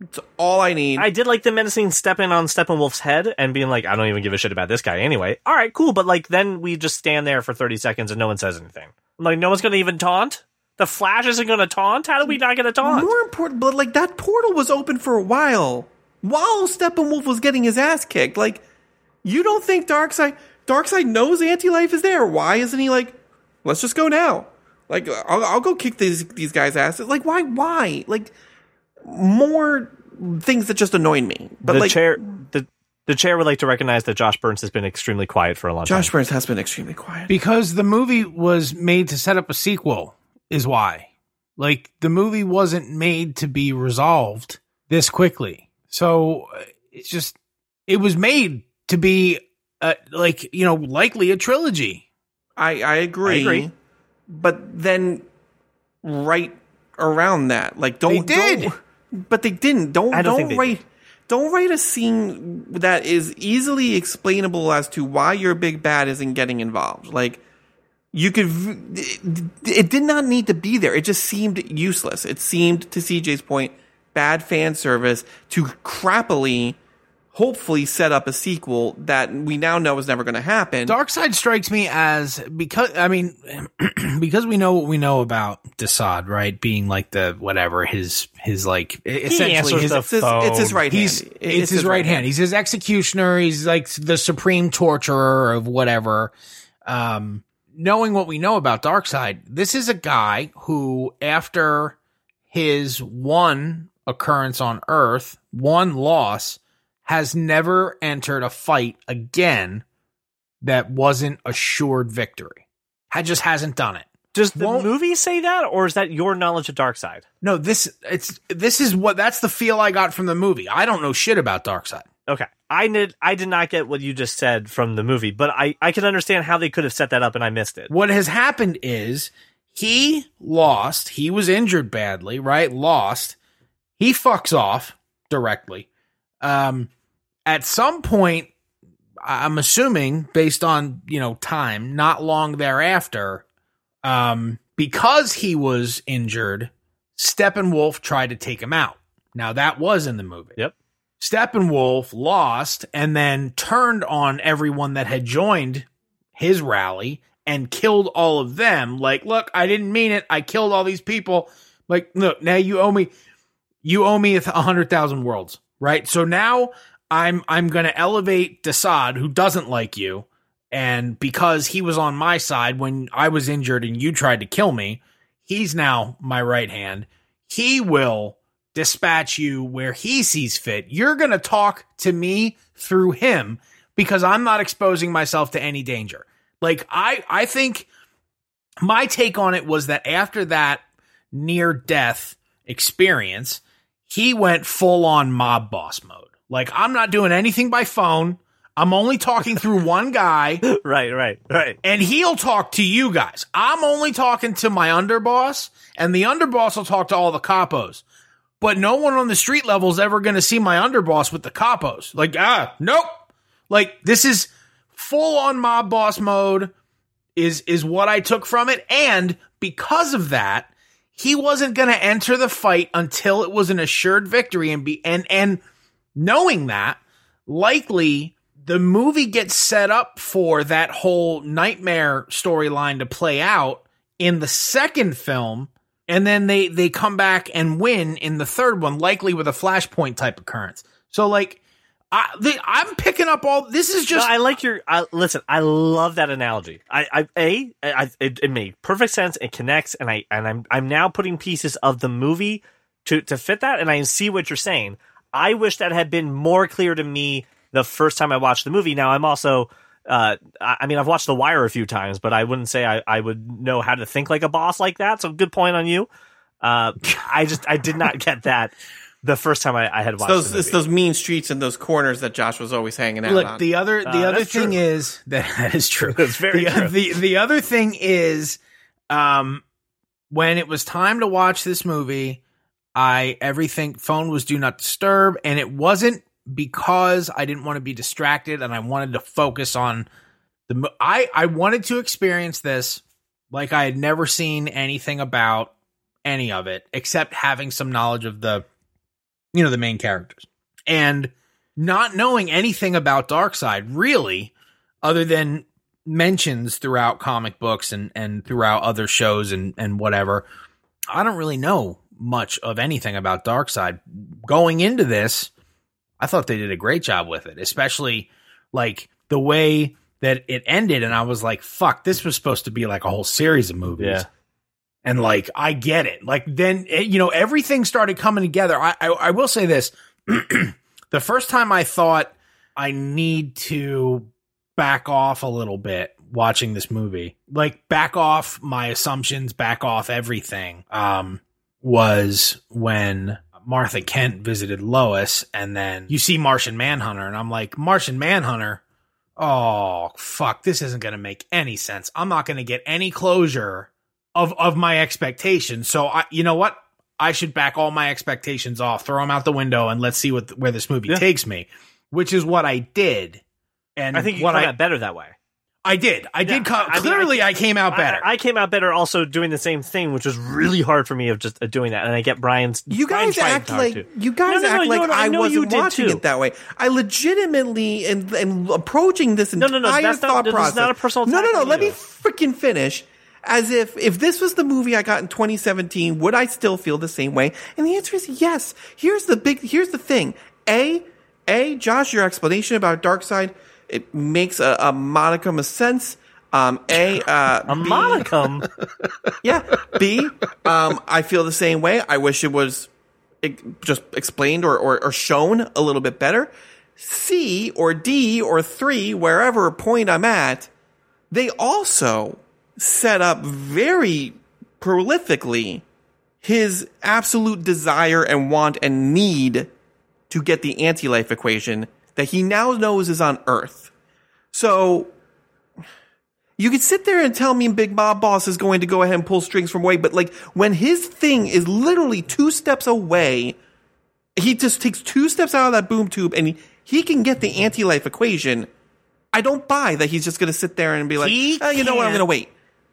That's all I need. I did like the menacing stepping on Steppenwolf's head and being like, I don't even give a shit about this guy anyway. All right, cool. But like, then we just stand there for 30 seconds and no one says anything. I'm like, no one's to even taunt? The Flash isn't to taunt? How do we not get a taunt? More important, but like that portal was open for a while while Steppenwolf was getting his ass kicked. Like, you don't think Darkseid Darkseid knows anti-life is there? Why isn't he like, let's just go now? Like, I'll, I'll go kick these these guys' asses. Like, why? Why? Like, more things that just annoy me. But the like, chair, the, the chair would like to recognize that Josh Burns has been extremely quiet for a long Josh time. Josh Burns has been extremely quiet. because the movie was made to set up a sequel is why like the movie wasn't made to be resolved this quickly so uh, it's just it was made to be uh, like you know likely a trilogy I, I agree. I agree. But then right around that, like don't They did. don't- but they didn't. Don't I don't don't, write don't write a scene that is easily explainable as to why your big bad isn't getting involved. Like you could it did not need to be there. It just seemed useless. It seemed to CJ's point bad fan service to crappily hopefully set up a sequel that we now know is never going to happen. Darkseid strikes me as because i mean because we know what we know about Desaad, right being like the whatever his his like essentially his, the it's his, it's his phone. right hand. He's it's, his, right hand. He's his executioner. He's like the supreme torturer of whatever. Um, knowing what we know about Darkseid, this is a guy who, after his one occurrence on Earth, one loss, has never entered a fight again that wasn't assured victory. Had just hasn't done it. Does the Won't- movie say that, or is that your knowledge of Darkseid? No, this it's this is what that's the feel I got from the movie. I don't know shit about Darkseid. Okay, I did. I did not get what you just said from the movie, but I I can understand how they could have set that up, and I missed it. what has happened is he lost. He was injured badly, right? Lost. He fucks off directly. Um, at some point, I'm assuming based on you know time, not long thereafter, um, because he was injured, Steppenwolf tried to take him out. Now that was in the movie. Yep. Steppenwolf lost and then turned on everyone that had joined his rally and killed all of them. Like, look, I didn't mean it. I killed all these people. Like, look, now you owe me, you owe me a hundred thousand worlds, right? So now I'm, I'm going to elevate Desaad, who doesn't like you. And because he was on my side when I was injured and you tried to kill me, he's now my right hand. He will dispatch you where he sees fit. You're going to talk to me through him because I'm not exposing myself to any danger. Like I I think my take on it was that after that near death experience, he went full on mob boss mode. Like I'm not doing anything by phone. I'm only talking through one guy. Right, right, right. And he'll talk to you guys. I'm only talking to my underboss, and the underboss will talk to all the capos. But no one on the street level is ever going to see my underboss with the capos. Like, ah, nope. Like, this is full on mob boss mode is is what I took from it and because of that he wasn't going to enter the fight until it was an assured victory and be and and knowing that likely the movie gets set up for that whole nightmare storyline to play out in the second film and then they they come back and win in the third one likely with a flashpoint type occurrence so like I, the, I'm picking up all. This is just. No, I like your. I, listen, I love that analogy. I, I, a, I, it, it made perfect sense. It connects, and I, and I'm, I'm now putting pieces of the movie to, to fit that, and I see what you're saying. I wish that had been more clear to me the first time I watched the movie. Now I'm also, uh, I mean, I've watched The Wire a few times, but I wouldn't say I, I would know how to think like a boss like that. So good point on you. Uh, I just, I did not get that the first time I, I had watched those, the it's those mean streets and those corners that Josh was always hanging out Look, on. the other the Uh, other thing true. is that that is true. That's very the, true. The the other thing is, um, when it was time to watch this movie, I everything phone was do not disturb, and it wasn't because I didn't want to be distracted and I wanted to focus on the. I I wanted to experience this like I had never seen anything about any of it except having some knowledge of the, you know, the main characters and not knowing anything about Darkseid really, other than mentions throughout comic books and and throughout other shows and and whatever. I don't really know much of anything about Darkseid. Going into this, I thought they did a great job with it, especially like the way that it ended and I was like, fuck, this was supposed to be like a whole series of movies. Yeah. And like I get it. Like then eh, you know everything started coming together. I I, I will say this: the first time I thought I need to back off a little bit watching this movie, like back off my assumptions, back off everything, um, was when Martha Kent visited Lois, and then you see Martian Manhunter, and I'm like, Martian Manhunter. Oh fuck! This isn't going to make any sense. I'm not going to get any closure of of my expectations. So I, you know what? I should back all my expectations off, throw them out the window, and let's see what where this movie Yeah. takes me. Which is what I did. And I think you what I got better that way. I did. I Yeah, did. Come, I mean, clearly, I, came out better. I, I came out better also doing the same thing, which was really hard for me of just uh, doing that. And I get Brian's. You guys trying act like too. you guys No, no, act no, like I wasn't did watching too. it that way. I legitimately and, and approaching this in No, no, no, that's not- thought this is process. not a personal no, no, no. Let you. me freaking finish. As if if this was the movie I got in 2017, would I still feel the same way? And the answer is yes. Here's the big. Here's the thing. A, a, Josh, your explanation about Darkseid it makes a, a modicum of sense. Um, a, uh, A B- monicum. yeah. B, um, I feel the same way. I wish it was just explained or, or, or shown a little bit better. C or D or three, wherever point I'm at, they also set up very prolifically his absolute desire and want and need to get the anti-life equation that he now knows is on Earth. So you could sit there and tell me Big Mob Boss is going to go ahead and pull strings from away, but like when his thing is literally two steps away, he just takes two steps out of that boom tube and he, he can get the anti-life equation. I don't buy that he's just going to sit there and be like, oh, you know what, I'm going to wait.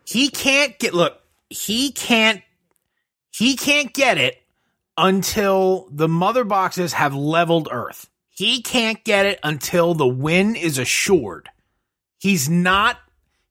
he can't get look he can't he can't get it until the mother boxes have leveled Earth. He can't get it until the win is assured. He's not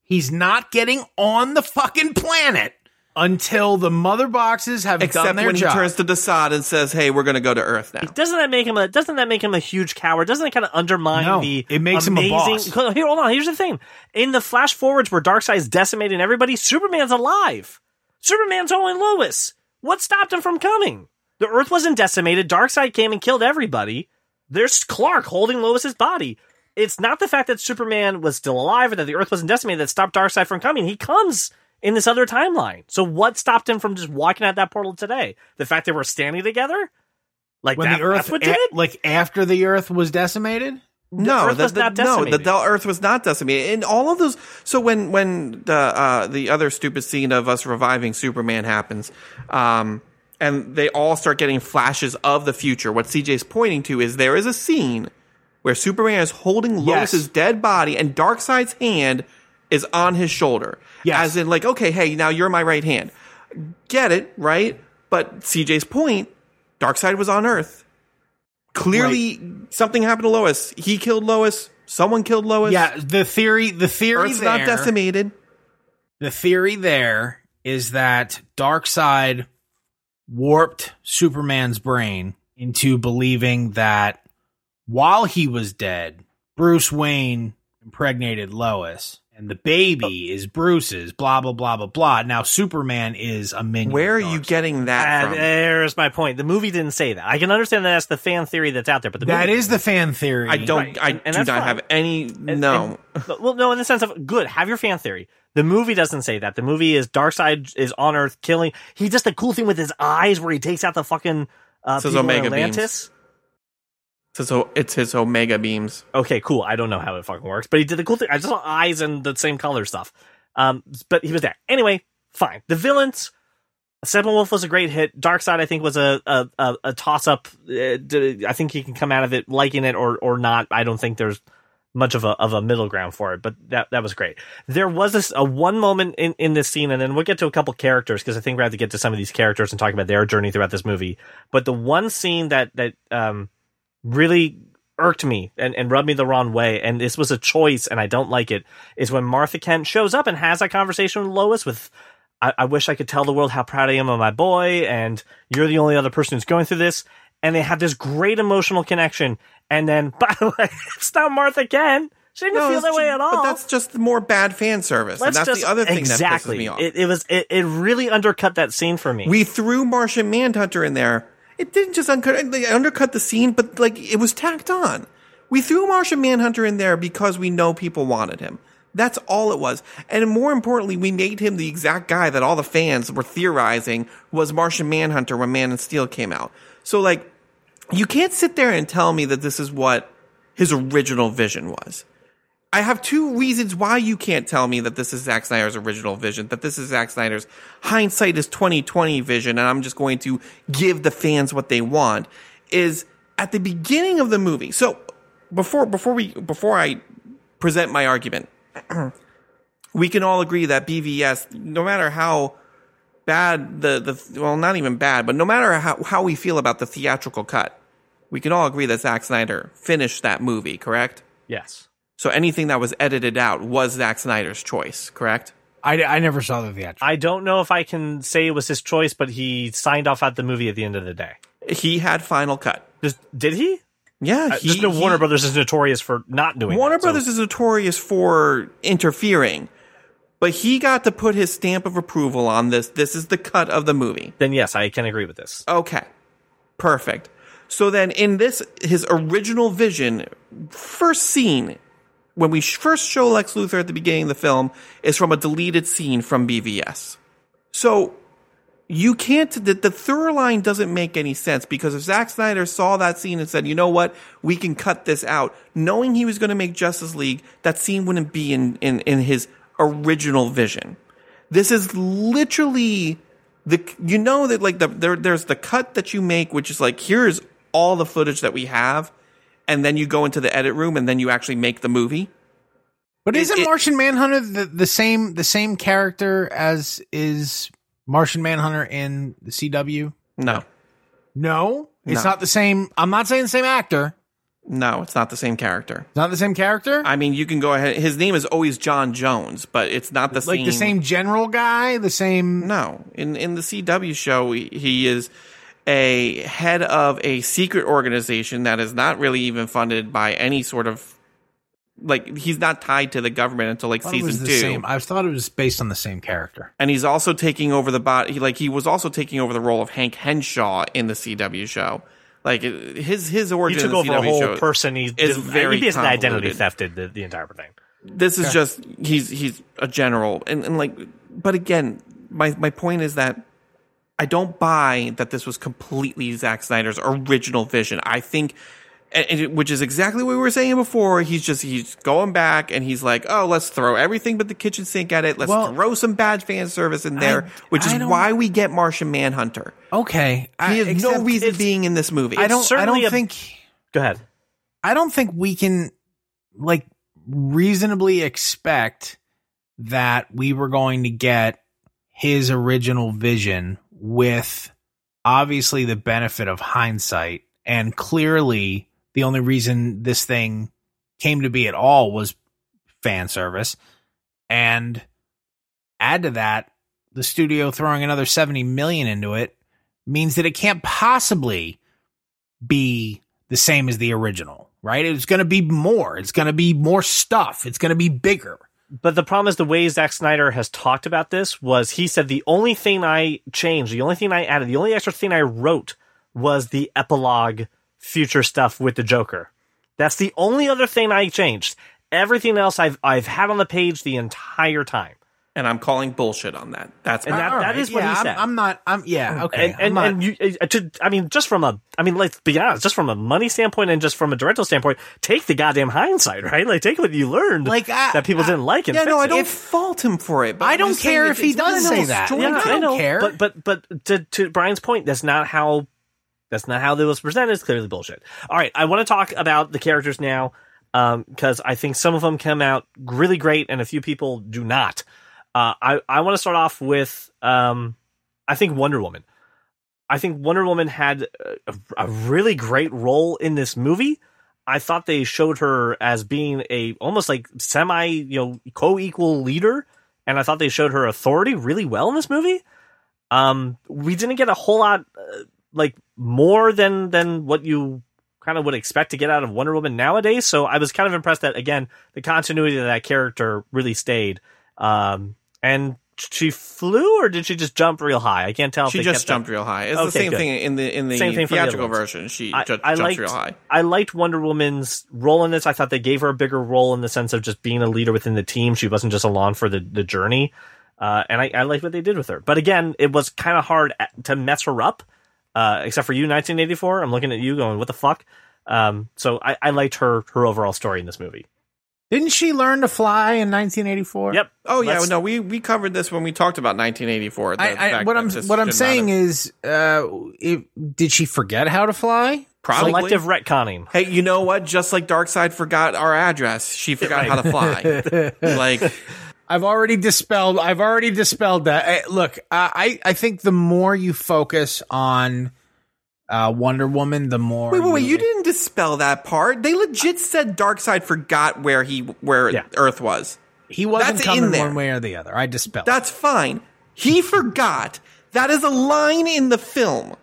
he's not getting on the fucking planet until the mother boxes have done Except their when job. he turns to Desaad and says, "Hey, we're going to go to Earth now." Doesn't that make him a Doesn't that make him a huge coward? Doesn't it kind of undermine No, the? it makes him a amazing, boss. Here, hold on. Here's the thing: in the flash forwards where Darkseid's decimating everybody, Superman's alive. Superman's only Lois. What stopped him from coming? The Earth wasn't decimated. Darkseid came and killed everybody. There's Clark holding Lois's body. It's not the fact that Superman was still alive or that the Earth wasn't decimated that stopped Darkseid from coming. He comes in this other timeline. So what stopped him from just walking out that portal today? The fact that we're standing together? Like when that, the Earth that's what did a- it? like after the Earth was decimated. no, Earth the, was the- not no, the, the Earth was not decimated. And all of those. So when when the uh, the other stupid scene of us reviving Superman happens, um, and they all start getting flashes of the future. What CJ's pointing to is there is a scene where Superman is holding Yes. Lois's dead body, and Darkseid's hand is on his shoulder. Yes. As in, like, okay, hey, now you're my right hand. Get it, right? But CJ's point, Darkseid was on Earth. Clearly, something happened to Lois. He killed Lois. Someone killed Lois. Yeah, the theory the theory Earth's there, not decimated. the theory there is that Darkseid warped Superman's brain into believing that while he was dead, Bruce Wayne impregnated Lois. And the baby is Bruce's, blah, blah, blah, blah, blah. Now, Superman is a minion. Where are you getting that And from? there's my point. The movie didn't say that. I can understand that that's the fan theory that's out there, but the That movie is the fan theory. I don't. Right, I and- and do that's not fine. have any. And- no. and- well, no, in the sense of good. Have your fan theory. The movie doesn't say that. The movie is Darkseid is on Earth killing. He does the cool thing with his eyes where he takes out the fucking uh, Says people in Omega Atlantis. So, so it's his Omega beams. Okay, cool. I don't know how it fucking works, but he did the cool thing. I just saw eyes and the same color stuff. Um, but he was there anyway. Fine. The villains. Steppenwolf was a great hit. Darkseid, I think, was a a, a, a toss up. I think he can come out of it liking it or or not. I don't think there's much of a of a middle ground for it, but that that was great. There was this a one moment in in this scene, and then we'll get to a couple characters because I think we have to get to some of these characters and talk about their journey throughout this movie. But the one scene that that um really irked me and, and rubbed me the wrong way, and this was a choice, and I don't like it, is when Martha Kent shows up and has that conversation with Lois with I, I wish I could tell the world how proud I am of my boy, and you're the only other person who's going through this. And they have this great emotional connection. And then, by the way, it's not Martha Kent. She didn't feel it's that way at all. But that's just more bad fan service. Let's and that's just, the other thing exactly. that pisses me off. It, it was it, it really undercut that scene for me. we threw Martian Manhunter in there. It didn't just uncut, they undercut the scene, but like it was tacked on. We threw Martian Manhunter in there because we know people wanted him. That's all it was. And more importantly, we made him the exact guy that all the fans were theorizing was Martian Manhunter when Man of Steel came out. So like, you can't sit there and tell me that this is what his original vision was. I have two reasons why you can't tell me that this is Zack Snyder's original vision, that this is Zack Snyder's hindsight is 2020 vision, and I'm just going to give the fans what they want. Is at the beginning of the movie. So before before we before I present my argument, we can all agree that BVS, no matter how bad the the well, not even bad, but no matter how how we feel about the theatrical cut, we can all agree that Zack Snyder finished that movie, correct? yes. So anything that was edited out was Zack Snyder's choice, correct? I, I never saw the theatrical. I don't know if I can say it was his choice, but he signed off at the movie at the end of the day. He had final cut. Just, did he? Yeah, Uh, he, just know he- Warner Brothers is notorious for not doing. Warner that, so- Brothers is notorious for interfering, but he got to put his stamp of approval on this. This is the cut of the movie. Then yes, I can agree with this. Okay, perfect. So then, in this, his original vision, first scene when we first show Lex Luthor at the beginning of the film is from a deleted scene from BVS. So you can't. The, the through line doesn't make any sense because if Zack Snyder saw that scene and said, "You know what, we can cut this out," knowing he was going to make Justice League, that scene wouldn't be in in, in his original vision. This is literally the you know that like the there there's the cut that you make, which is like here's all the footage that we have, and then you go into the edit room and then you actually make the movie. But isn't it- Martian Manhunter the, the same the same character as is Martian Manhunter in the CW? No, No, it's No. not the same. I'm not saying the same actor. no, it's not the same character. It's not the same character. I mean, you can go ahead. His name is always J'onn J'onzz, but it's not the like same. the same general guy, the same. No, in in the CW show, he, he is a head of a secret organization that is not really even funded by any sort of like he's not tied to the government until like I thought it was season two. same. I thought it was based on the same character. and he's also taking over the bot. He, like he was also taking over the role of Hank Henshaw in the CW show. Like his his his He took in the over a whole person. He is did- very he basically identity convoluted. thefted the, the entire thing. this is just he's he's a general and, and like but again my my point is that I don't buy that this was completely Zack Snyder's original vision. I think and, and it- which is exactly what we were saying before. He's just he's going back and he's like, oh, let's throw everything but the kitchen sink at it. Let's Well, throw some bad fan service in there, which I is why we get Martian Manhunter. Okay, He has no reason being in this movie. I don't. I don't a- think. Go ahead. I don't think we can like reasonably expect that we were going to get his original vision with obviously the benefit of hindsight and clearly the only reason this thing came to be at all was fan service and add to that the studio throwing another 70 million into it means that it can't possibly be the same as the original, right? It's going to be more. It's going to be more stuff. It's going to be bigger. But the problem is the way Zack Snyder has talked about this was he said the only thing I changed, the only thing I added, the only extra thing I wrote was the epilogue future stuff with the Joker. That's the only other thing I changed. Everything else I've I've had on the page the entire time. And I'm calling bullshit on that. That's And my- that- All that is what he yeah, I'm- said. I'm, not. I'm yeah. Okay. and and, I'm and you, uh, to, I mean, just from a, I mean, let's be honest, just from a money standpoint and just from a directorial standpoint, take the goddamn hindsight, right? Like, take what you learned, Like, I- that people I- didn't like, and yeah, no, I don't fault him for it. But I don't care if he does one say that. strange- Yeah, I I don't care. But but but to to Brian's point, that's not how that's not how it was presented. It's clearly bullshit. All right, I want to talk about the characters now because I think some of them come out really great, and a few people do not. Uh, I I want to start off with um, I think Wonder Woman. I think Wonder Woman had a, a really great role in this movie. I thought they showed her as being a almost like semi, you know, co-equal leader, and I thought they showed her authority really well in this movie. Um, we didn't get a whole lot, uh, like more than than what you kind of would expect to get out of Wonder Woman nowadays. So I was kind of impressed that again the continuity of that character really stayed. Um, and she flew, or did she just jump real high? I can't tell. if She just kept that- jumped real high. It's Okay, the same good. thing in the in the Same thing for the theatrical version. She I, ju- I jumps liked, real high. I liked Wonder Woman's role in this. I thought they gave her a bigger role in the sense of just being a leader within the team. She wasn't just along for the, the journey. Uh, and I, I liked what they did with her. But again, it was kind of hard to mess her up, uh, except for you, 1984. I'm looking at you going, what the fuck? Um, so I, I liked her her overall story in this movie. Didn't she learn to fly in 1984? Yep. Oh yeah, Let's- no, we we covered this when we talked about 1984. the I, I, what I'm what I'm saying have- is, uh, it, did she forget how to fly? probably. Selective retconning. Hey, you know what? Just like Darkseid forgot our address, she forgot how to fly. like I've already dispelled. I've already dispelled that. Eh, look, I I I think the more you focus on uh, Wonder Woman, the more. Wait, wait, wait! You didn't dispel that part. They legit said Darkseid forgot where he where Yeah. Earth was. He wasn't That's coming in there. one way or the other. I dispelled. That's fine. He forgot. That is a line in the film.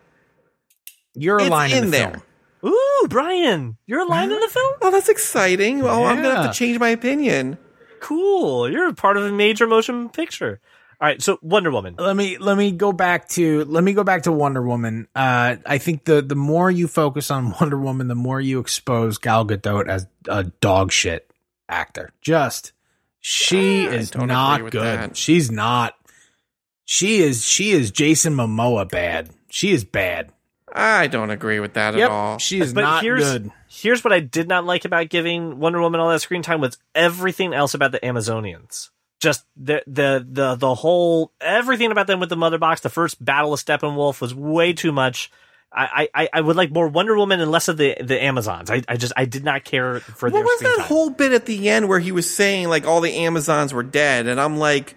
You're a It's line in the there. film. Ooh, Brian, you're a line in the film? Oh, that's exciting. Oh, I'm gonna have to change my opinion. Cool. You're a part of a major motion picture. All right, so Wonder Woman. Let me let me go back to let me go back to Wonder Woman. Uh, I think the the more you focus on Wonder Woman, the more you expose Gal Gadot as a dog shit actor. Just she I is don't agree not with good. that. She's not. She is she is Jason Momoa bad. She is bad. I don't agree with that Yep, at all. she is but not here's good. here's what I did not like about giving Wonder Woman all that screen time was everything else about the Amazonians. Just the the the the whole everything about them with the mother box. The first battle of Steppenwolf was way too much. I, I, I would like more Wonder Woman and less of the the Amazons. I, I just I did not care for What their was that time. whole bit at the end where he was saying like all the Amazons were dead, and I'm like,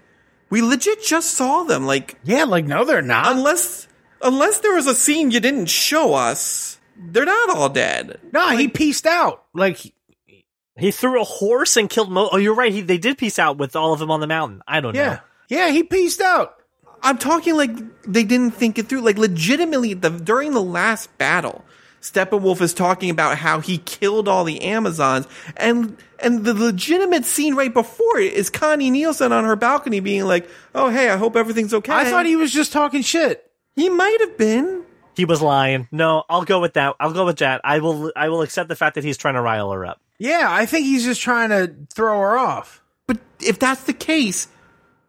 We legit just saw them. Like Yeah, like no, they're not. unless unless there was a scene you didn't show us, they're not all dead. no, he pieced out. Like He threw a horse and killed Mo. Oh, you're right. He, they did peace out with all of them on the mountain. I don't know. yeah, yeah, he pieced out. I'm talking like they didn't think it through. Like legitimately, the during the last battle, Steppenwolf is talking about how he killed all the Amazons, and and the legitimate scene right before it is Connie Nielsen on her balcony being like, "Oh hey, I hope everything's okay." I thought he was just talking shit. he might have been. He was lying. No, I'll go with that. I'll go with that. I will. I will accept the fact that he's trying to rile her up. Yeah, I think he's just trying to throw her off. But if that's the case,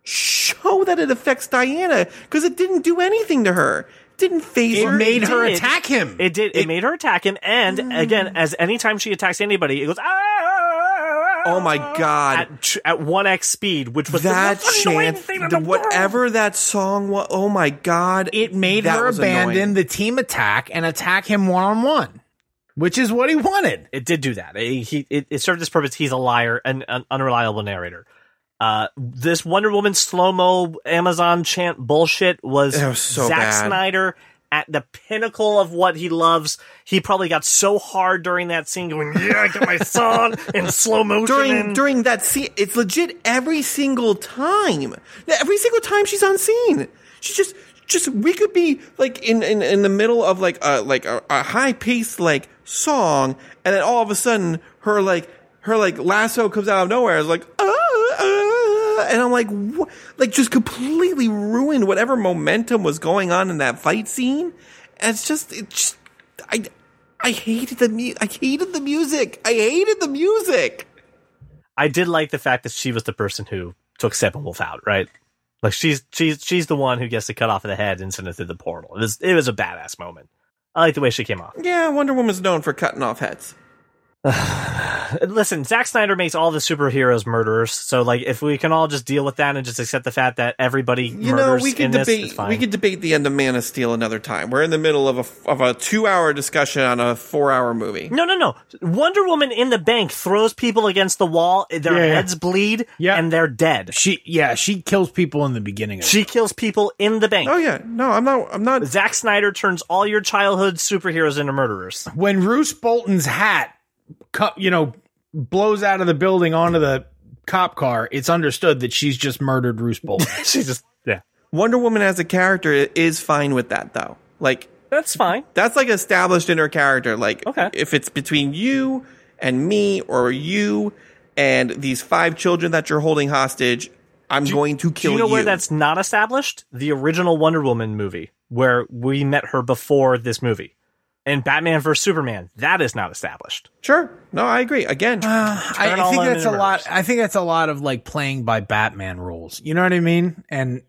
show that it affects Diana because it didn't do anything to her. It didn't phase her. It her. made her did. attack him. It did. It, made her attack him. And mm. again, as anytime she attacks anybody, it goes. Ah! ah, ah, ah oh my God. At, one x speed, which was that chant, the, whatever that song was, oh my god, it made her abandon annoying. the team attack and attack him one on one, which is what he wanted. It did do that. It, he, it, it served its purpose. He's a liar and an unreliable narrator. Uh, this Wonder Woman slow mo Amazon chant bullshit was, was so Zack bad. Snyder at the pinnacle of what he loves. He probably got so hard during that scene, going, "Yeah, I got my song in slow motion." during and- during that scene. It's legit every single time. Every single time she's on scene, she just just we could be like in in, in the middle of like a like a, a high paced like song, and then all of a sudden her like her like lasso comes out of nowhere. It's like ah, ah, and I'm like what? like just completely ruined whatever momentum was going on in that fight scene. And it's just it just I. I hated the mu- I hated the music. I hated the music. I did like the fact that she was the person who took Steppenwolf out, right? Like she's she's she's the one who gets to cut off the head and send it through the portal. It was it was a badass moment. I like the way she came off. Yeah, Wonder Woman's known for cutting off heads. Listen, Zack Snyder makes all the superheroes murderers, so like if we can all just deal with that and just accept the fact that everybody You know, murders we in could this, debate. We could debate the end of Man of Steel another time. We're in the middle of a of a two hour discussion on a four hour movie. no, no, no. Wonder Woman in the bank throws people against the wall. Their Yeah, yeah. heads bleed, Yeah. and they're dead. She, yeah, she kills people in the beginning. Of She kills people in the bank. Oh yeah, no, I'm not. I'm not. Zack Snyder turns all your childhood superheroes into murderers. when Roose Bolton's hat, cu- you know, blows out of the building onto the cop car, it's understood that she's just murdered Roose Bolton. she just yeah, Wonder Woman as a character is fine with that though. Like that's fine. that's like established in her character. Like Okay. if it's between you and me or you and these five children that you're holding hostage, I'm going to Do kill you know where that's not established? The original Wonder Woman movie, where we met her before this movie. And Batman vs Superman, that is not established. Sure. No, I agree. Again, uh, I, I think that's a lot. I think that's a lot of like playing by Batman rules. You know what I mean? And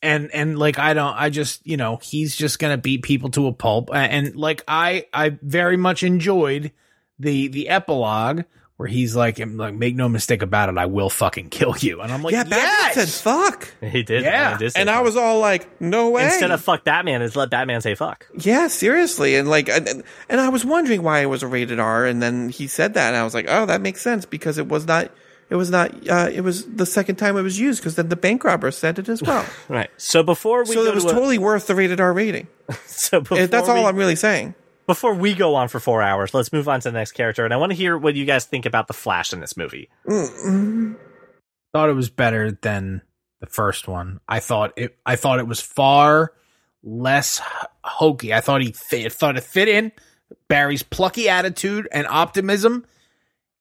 and and like I don't. I just you know he's just gonna beat people to a pulp. And like I I very much enjoyed the the epilogue where he's like like make no mistake about it, I will fucking kill you. And I'm like yeah, Batman yes! said fuck. He did. Yeah. he did say And I was all like, no way. instead of fuck Batman, is let Batman say fuck. Yeah, seriously, and like, and, and I was wondering why it was a rated R, and then he said that, and I was like, oh, that makes sense because it was not, it was not, uh, it was the second time it was used because then the bank robber said it as well, Right. So before we so go it was to a- totally worth the rated R rating. so before If that's all we- I'm really saying. Before we go on for four hours, let's move on to the next character, and I want to hear what you guys think about the Flash in this movie. thought it was better than the first one. I thought it. I thought it was far less hokey. I thought he fit, thought it fit in Barry's plucky attitude and optimism.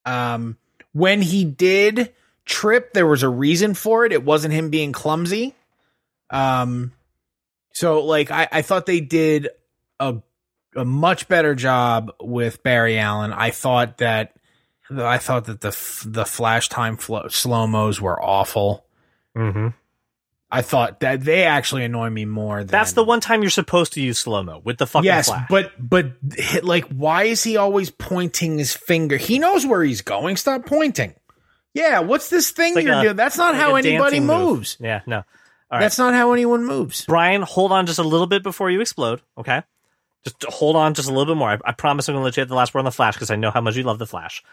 Um, when he did trip, there was a reason for it. It wasn't him being clumsy. Um, so like I, I thought they did a a much better job with Barry Allen. I thought that I thought that the the flash time flo- slow mos were awful. Mm-hmm. I thought that they actually annoy me more. Than, That's the one time you're supposed to use slow mo with the fucking Yes, Flash. but but hit- like, why is he always pointing his finger? He knows where he's going. Stop pointing. Yeah, what's this thing like you're a- doing? That's not like how anybody dancing move. moves. Yeah, no. All right. That's not how anyone moves. Brian, hold on just a little bit before you explode, okay? Just hold on just a little bit more. I, I promise I'm going to let you have the last word on the Flash because I know how much you love the Flash.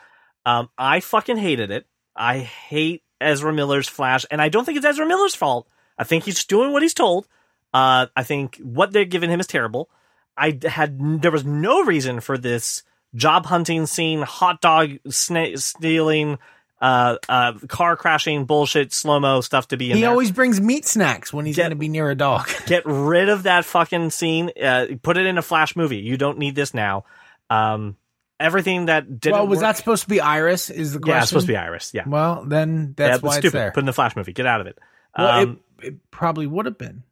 Um, I fucking hated it. I hate Ezra Miller's Flash, and I don't think it's Ezra Miller's fault. I think he's just doing what he's told. Uh, I think what they're giving him is terrible. I had there was no reason for this job hunting scene, hot dog sna- stealing, uh, uh, car crashing bullshit, slow mo stuff to be in He there. always brings meat snacks when he's going to be near a dog. Get rid of that fucking scene. Uh, put it in a Flash movie. You don't need this now. Um, everything that didn't. well, was work- that supposed to be Iris? Is the question? Yeah, it's supposed to be Iris. Yeah, Well, then yeah, that's but why stupid. it's there. Put in the Flash movie. Get out of it. well, um, it, it probably would have been.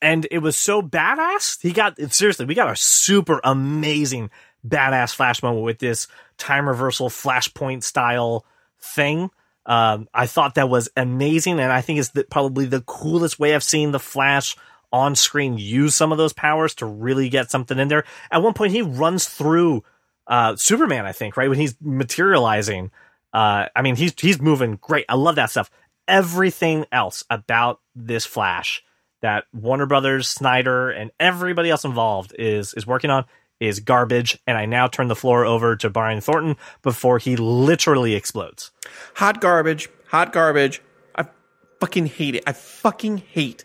and it was so badass. He got seriously, we got a super amazing badass flash moment with this time reversal flashpoint style thing. Um, I thought that was amazing, and I think it's the, probably the coolest way I've seen the Flash on screen use some of those powers to really get something in there. At one point, he runs through uh, Superman, I think, right when he's materializing. Uh, I mean, he's he's moving great. I love that stuff. Everything else about this Flash that Warner Brothers, Snyder, and everybody else involved is is working on is garbage. And I now turn the floor over to Brian Thornton before he literally explodes. Hot garbage. Hot garbage. I fucking hate it. I fucking hate.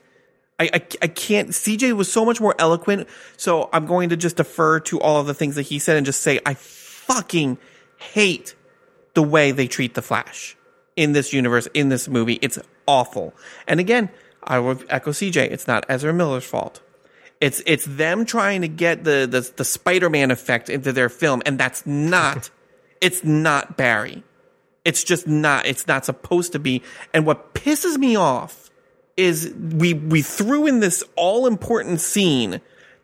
I, I, I can't. CJ was so much more eloquent, so I'm going to just defer to all of the things that he said and just say I fucking hate the way they treat the Flash in this universe, in this movie. It's awful. And again, I will echo CJ. It's not Ezra Miller's fault. It's it's them trying to get the the, the Spider-Man effect into their film, and that's not. it's not Barry. It's just not. It's not supposed to be. And what pisses me off is we we threw in this all important scene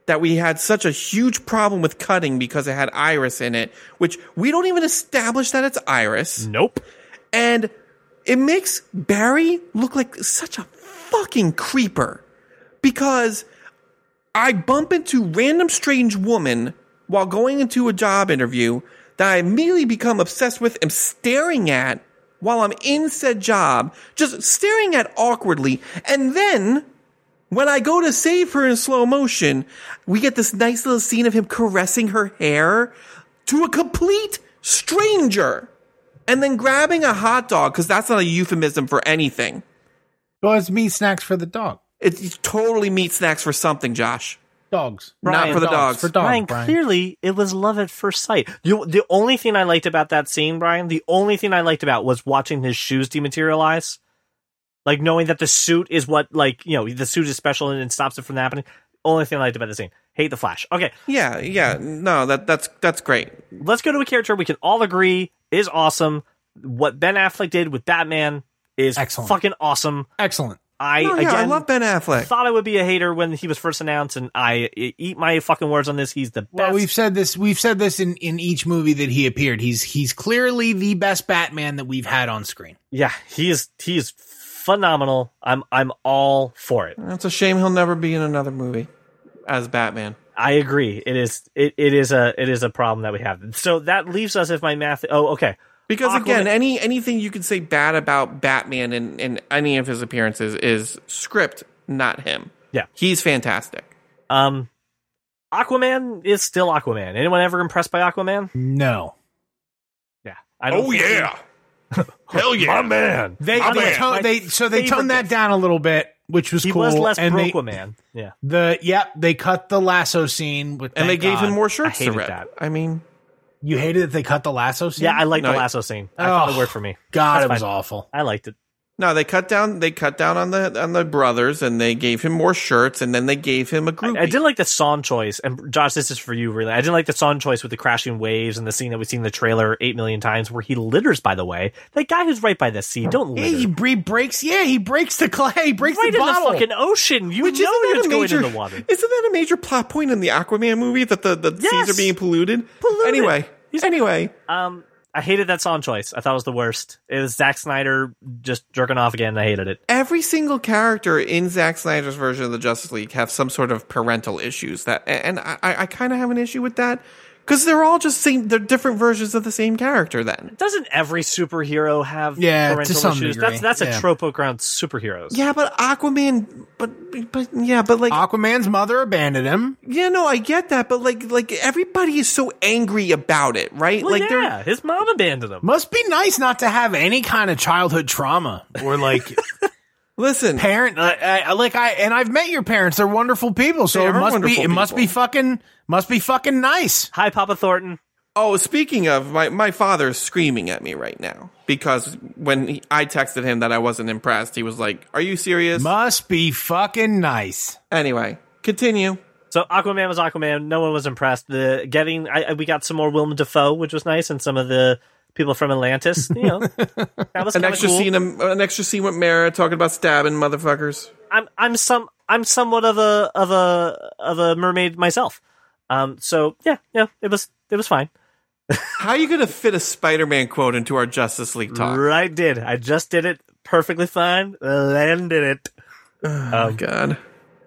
that we had such a huge problem with cutting because it had Iris in it, which we don't even establish that it's Iris, Nope. and it makes Barry look like such a fucking creeper because I bump into random strange woman while going into a job interview that I immediately become obsessed with and staring at while I'm in said job, just staring at awkwardly. And then when I go to save her in slow motion, we get this nice little scene of him caressing her hair to a complete stranger and then grabbing a hot dog because that's not a euphemism for anything. Well, it's meat snacks for the dog. It's totally meat snacks for something, Josh. Dogs. Not for the dogs. For dogs, Brian, Brian. clearly it was love at first sight. You, the only thing I liked about that scene, Brian, the only thing I liked about was watching his shoes dematerialize. Like knowing that the suit is what, like, you know, the suit is special and it stops it from happening. Only thing I liked about the scene. Hate the Flash. Okay, Yeah, yeah. No, that that's that's great. let's go to a character we can all agree is awesome. What Ben Affleck did with Batman is Excellent. fucking awesome. Excellent. I Oh, yeah, again I love Ben Affleck. thought I would be a hater when he was first announced, and I I eat my fucking words on this. He's the best. Well, we've said this. We've said this in, in each movie that he appeared. He's he's clearly the best Batman that we've had on screen. yeah, he is he is phenomenal. I'm I'm all for it. That's a shame he'll never be in another movie as Batman. I agree. It is it, it is a it is a problem that we have. So that leaves us if my math. Oh, okay. Because Aquaman- again, any anything you can say bad about Batman in, in any of his appearances is script, not him. Yeah. He's fantastic. Um, Aquaman is still Aquaman. Anyone ever impressed by Aquaman? No, Yeah. I don't think he- Hell yeah. my man. they My they, man. tone, they so they toned that down a little bit, which was He cool. was less and they, Aquaman. Yeah. the yep they cut the lasso scene with And they thank gave God. him more shirts to hated rip. that. I mean, You hated that they cut the lasso scene. Yeah, I liked No, the I- lasso scene. I thought Oh, it worked oh, for me. God, That's it was fine. awful. I liked it. No, they cut down. They cut down on the on the brothers, and they gave him more shirts, and then they gave him a group. I didn't like the song choice, and Josh, this is for you, really. I didn't like the song choice with the crashing waves and the scene that we've seen in the trailer eight million times, where he litters. By the way, that guy who's right by the sea, don't Yeah, litter. he bre- breaks. Yeah, he breaks the clay. He breaks right the in the bottle. fucking ocean. You Which know isn't that a going major? in the water. Isn't that a major plot point in the Aquaman movie that the the seas are being polluted? Polluted. Anyway, He's- anyway, Um, I hated that song choice. I thought it was the worst. It was Zack Snyder just jerking off again. I hated it. every single character in Zack Snyder's version of the Justice League have some sort of parental issues that, and I, I kind of have an issue with that Because they're all just same. They're different versions of the same character. Then. Doesn't every superhero have Yeah, to parental some issues? degree, That's that's a yeah. trope around superheroes. Yeah, but Aquaman. But but yeah, but like Aquaman's mother abandoned him. yeah, no, I get that. But like like everybody is so angry about it, right? Well, like yeah, his mom abandoned him. Must be nice not to have any kind of childhood trauma or like listen. parent. Uh, uh, like I and I've met your parents; they're wonderful people. So it must be wonderful it must be fucking must be fucking nice. Hi, Papa Thornton. Oh, speaking of, my, my father is screaming at me right now because when he, I texted him that I wasn't impressed, he was like, Are you serious? Must be fucking nice. anyway, continue. So Aquaman was Aquaman. No one was impressed. The getting I, I- we got some more Willem Dafoe, which was nice, and some of the people from Atlantis. You know, that was An extra cool. scene, an extra scene with Mera talking about stabbing motherfuckers. I'm I'm some I'm somewhat of a of a of a mermaid myself. Um. So yeah, yeah, it was it was fine. How are you going to fit a Spider-Man quote into our Justice League talk? Right, did I just did it perfectly fine? Landed it. Oh God.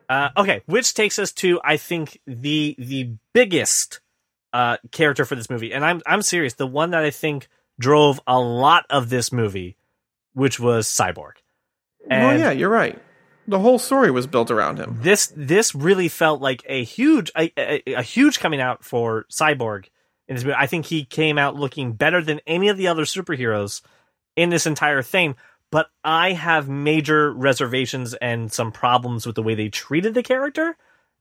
Uh, okay, which takes us to I think the the biggest uh, character for this movie, and I'm I'm serious. The one that I think drove a lot of this movie, which was Cyborg. And oh yeah, you're right. The whole story was built around him. this this really felt like a huge a, a, a huge coming out for Cyborg in this movie. I think he came out looking better than any of the other superheroes in this entire thing. But I have major reservations and some problems with the way they treated the character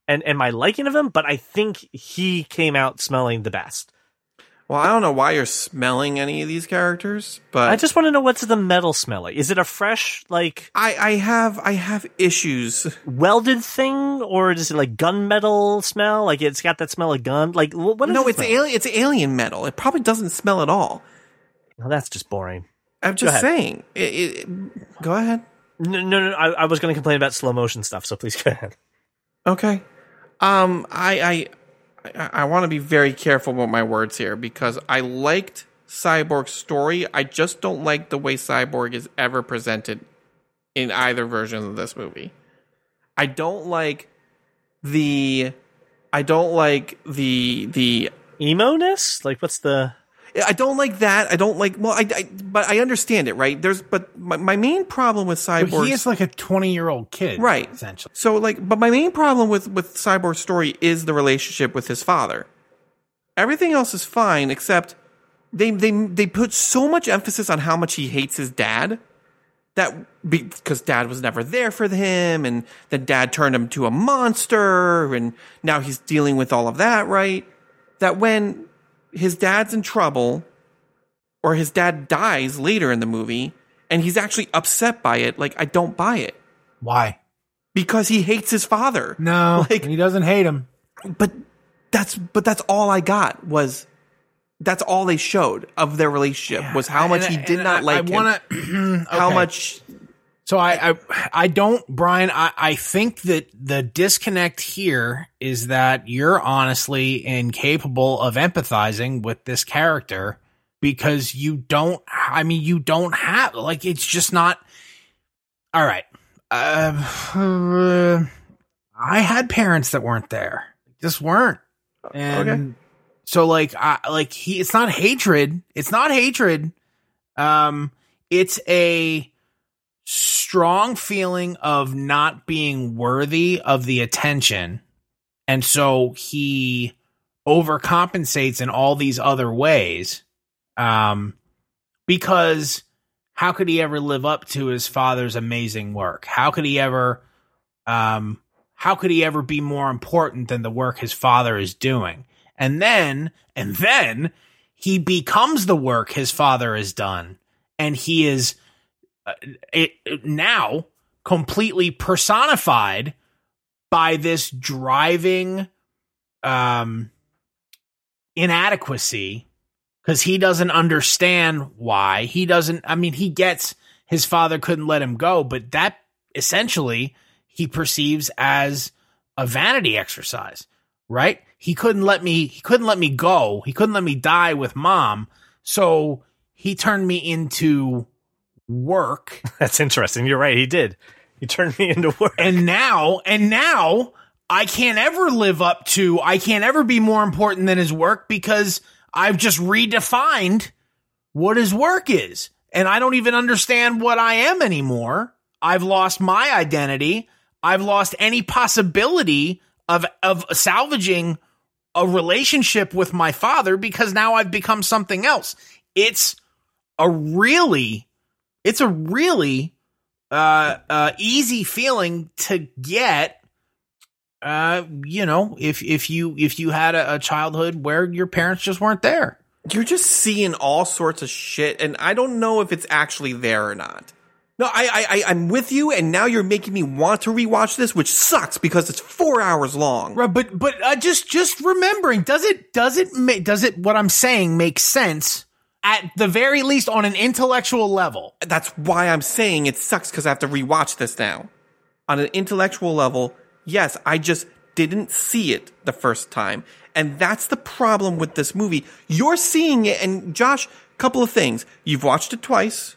and, and my liking of him. But I think he came out smelling the best. Well, I don't know why you're smelling any of these characters, but I just want to know what's the metal smell like. Is it a fresh like I, I have I have issues. welded thing, or is it like gunmetal smell? Like it's got that smell of gun. Like wh- what? Is No, it it's alien. It's alien metal. It probably doesn't smell at all. Well, that's just boring. I'm just ahead. saying. It, it, go ahead. No, no, no. I, I was going to complain about slow motion stuff, so please go ahead. Okay. Um, I I I, want to be very careful with my words here because I liked Cyborg's story. I just don't like the way Cyborg is ever presented in either version of this movie. I don't like the. I don't like the the Emo ness? Like, what's the? I don't like that. I don't like. Well, I, I but I understand it, right? There's, but my, my main problem with Cyborg, he is like a twenty year old kid, right? Essentially, So, like, but my main problem with with Cyborg's story is the relationship with his father. Everything else is fine, except they they they put so much emphasis on how much he hates his dad. That because dad was never there for him, and then dad turned him to a monster, and now he's dealing with all of that, right? That when his dad's in trouble, or his dad dies later in the movie, and he's actually upset by it, like I don't buy it why? because he hates his father. No, Like- he doesn't hate him. But that's but that's all I got was that's all they showed of their relationship was how much he did not I, like him. I wanna, How okay. much So I, I, I don't, Brian. I, I think that the disconnect here is that you're honestly incapable of empathizing with this character because you don't. I mean, you don't have like it's just not. All right. Uh, I had parents that weren't there. Just weren't. And Okay. so like I like he it's not hatred. It's not hatred. Um it's a strong feeling of not being worthy of the attention. And so he overcompensates in all these other ways. Um because how could he ever live up to his father's amazing work? How could he ever um how could he ever be more important than the work his father is doing? And then and then he becomes the work his father has done and he is uh, it, now completely personified by this driving um inadequacy because he doesn't understand why. He doesn't i mean he gets his father couldn't let him go but that essentially he perceives as a vanity exercise right? He couldn't let me he couldn't let me go. He couldn't let me die with mom. So he turned me into work That's interesting. You're right. He did. He turned me into work. and now and now I can't ever live up to, I can't ever be more important than his work because I've just redefined what his work is. And I don't even understand what I am anymore. I've lost my identity. I've lost any possibility of, of salvaging a relationship with my father because now I've become something else. It's a really, it's a really, uh, uh, easy feeling to get uh, you know, if if you if you had a, a, childhood where your parents just weren't there, you're just seeing all sorts of shit, and I don't know if it's actually there or not. No, I, I, I'm with you, and now you're making me want to rewatch this, which sucks because it's four hours long. Right, but but uh, just just remembering, does it does it make does it what I'm saying make sense? At the very least, on an intellectual level. That's why I'm saying it sucks because I have to rewatch this now. On an intellectual level, Yes, I just didn't see it the first time. And that's the problem with this movie. You're seeing it, and Josh, couple of things. You've watched it twice,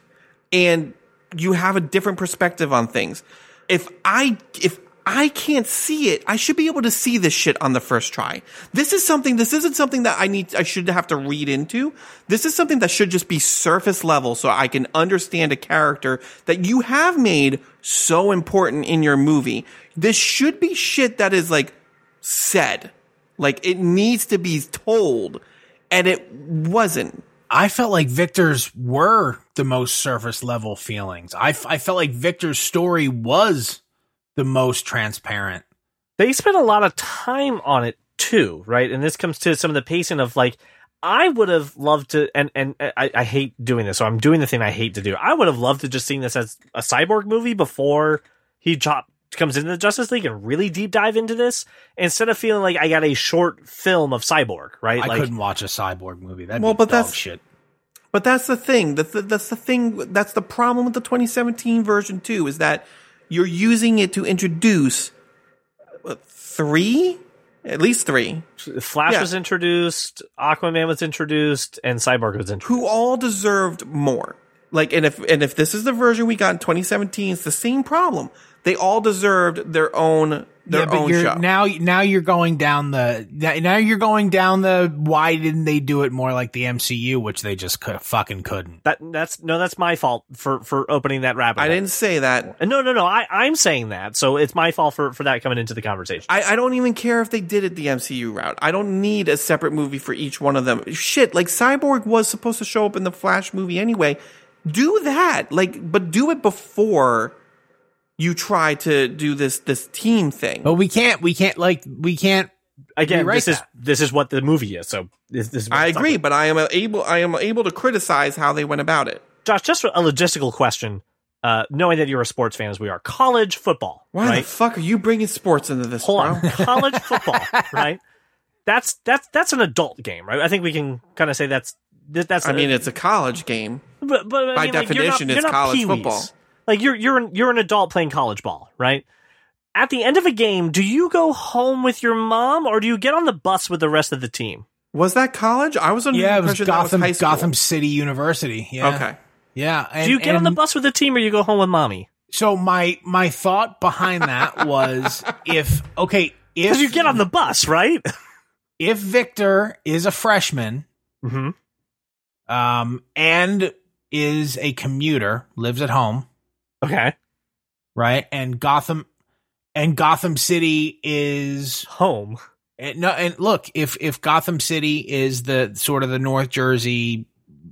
and you have a different perspective on things. If I, if I can't see it. I should be able to see this shit on the first try. This is something, this isn't something that I need, I should have to read into. This is something that should just be surface level so I can understand a character that you have made so important in your movie. This should be shit that is like said. Like it needs to be told. And it wasn't. I felt like Victor's were the most surface level feelings. I, I felt like Victor's story was the most transparent. They spent a lot of time on it too, right? And this comes to some of the pacing of like, I would have loved to, and and I, I hate doing this, so I'm doing the thing I hate to do. I would have loved to just seen this as a cyborg movie before he chop, comes into the Justice League and really deep dive into this, instead of feeling like I got a short film of cyborg. Right? I like, couldn't watch a cyborg movie. That well, but that's shit. But that's the thing. That's the, that's the thing. That's the problem with the 2017 version too. Is that you're using it to introduce three, at least three. Flash yeah. was introduced, Aquaman was introduced, and Cyborg was introduced. Who all deserved more. Like, and if and if this is the version we got in 2017, it's the same problem. They all deserved their own their yeah, but own you're, show. Now, now you're going down the now you're going down the why didn't they do it more like the MCU, which they just could, fucking couldn't. That that's no, that's my fault for for opening that rabbit. I didn't say that. Uh, no, no, no. I I'm saying that, so it's my fault for for that coming into the conversation. I I don't even care if they did it the MCU route. I don't need a separate movie for each one of them. Shit, like Cyborg was supposed to show up in the Flash movie anyway. Do that, like, but do it before you try to do this this team thing. But we can't. We can't like we can't. Again, this that. is this is what the movie is. So this, this is I agree, but I am able I am able to criticize how they went about it. Josh, just a logistical question. Uh, knowing that you're a sports fan as we are, college football. Why right? the fuck are you bringing sports into this? Hold bro? on, college football, right? That's that's that's an adult game, right? I think we can kind of say that's that's. I mean, it's a college game, but, but by mean, definition, like, it's college peewees. football. Like you're you're an, you're an adult playing college ball, right? At the end of a game, do you go home with your mom or do you get on the bus with the rest of the team? Was that college? I was under yeah, the impression it was Gotham, that was. Gotham City University. Yeah. Okay. Yeah. And, do you get on the bus with the team or you go home with mommy? So my my thought behind that was if okay if because you get on the bus right. if Victor is a freshman, mm-hmm. um, and is a commuter, lives at home, Okay. Right? And Gotham and Gotham City is home. And no, and look, if if Gotham City is the sort of the North Jersey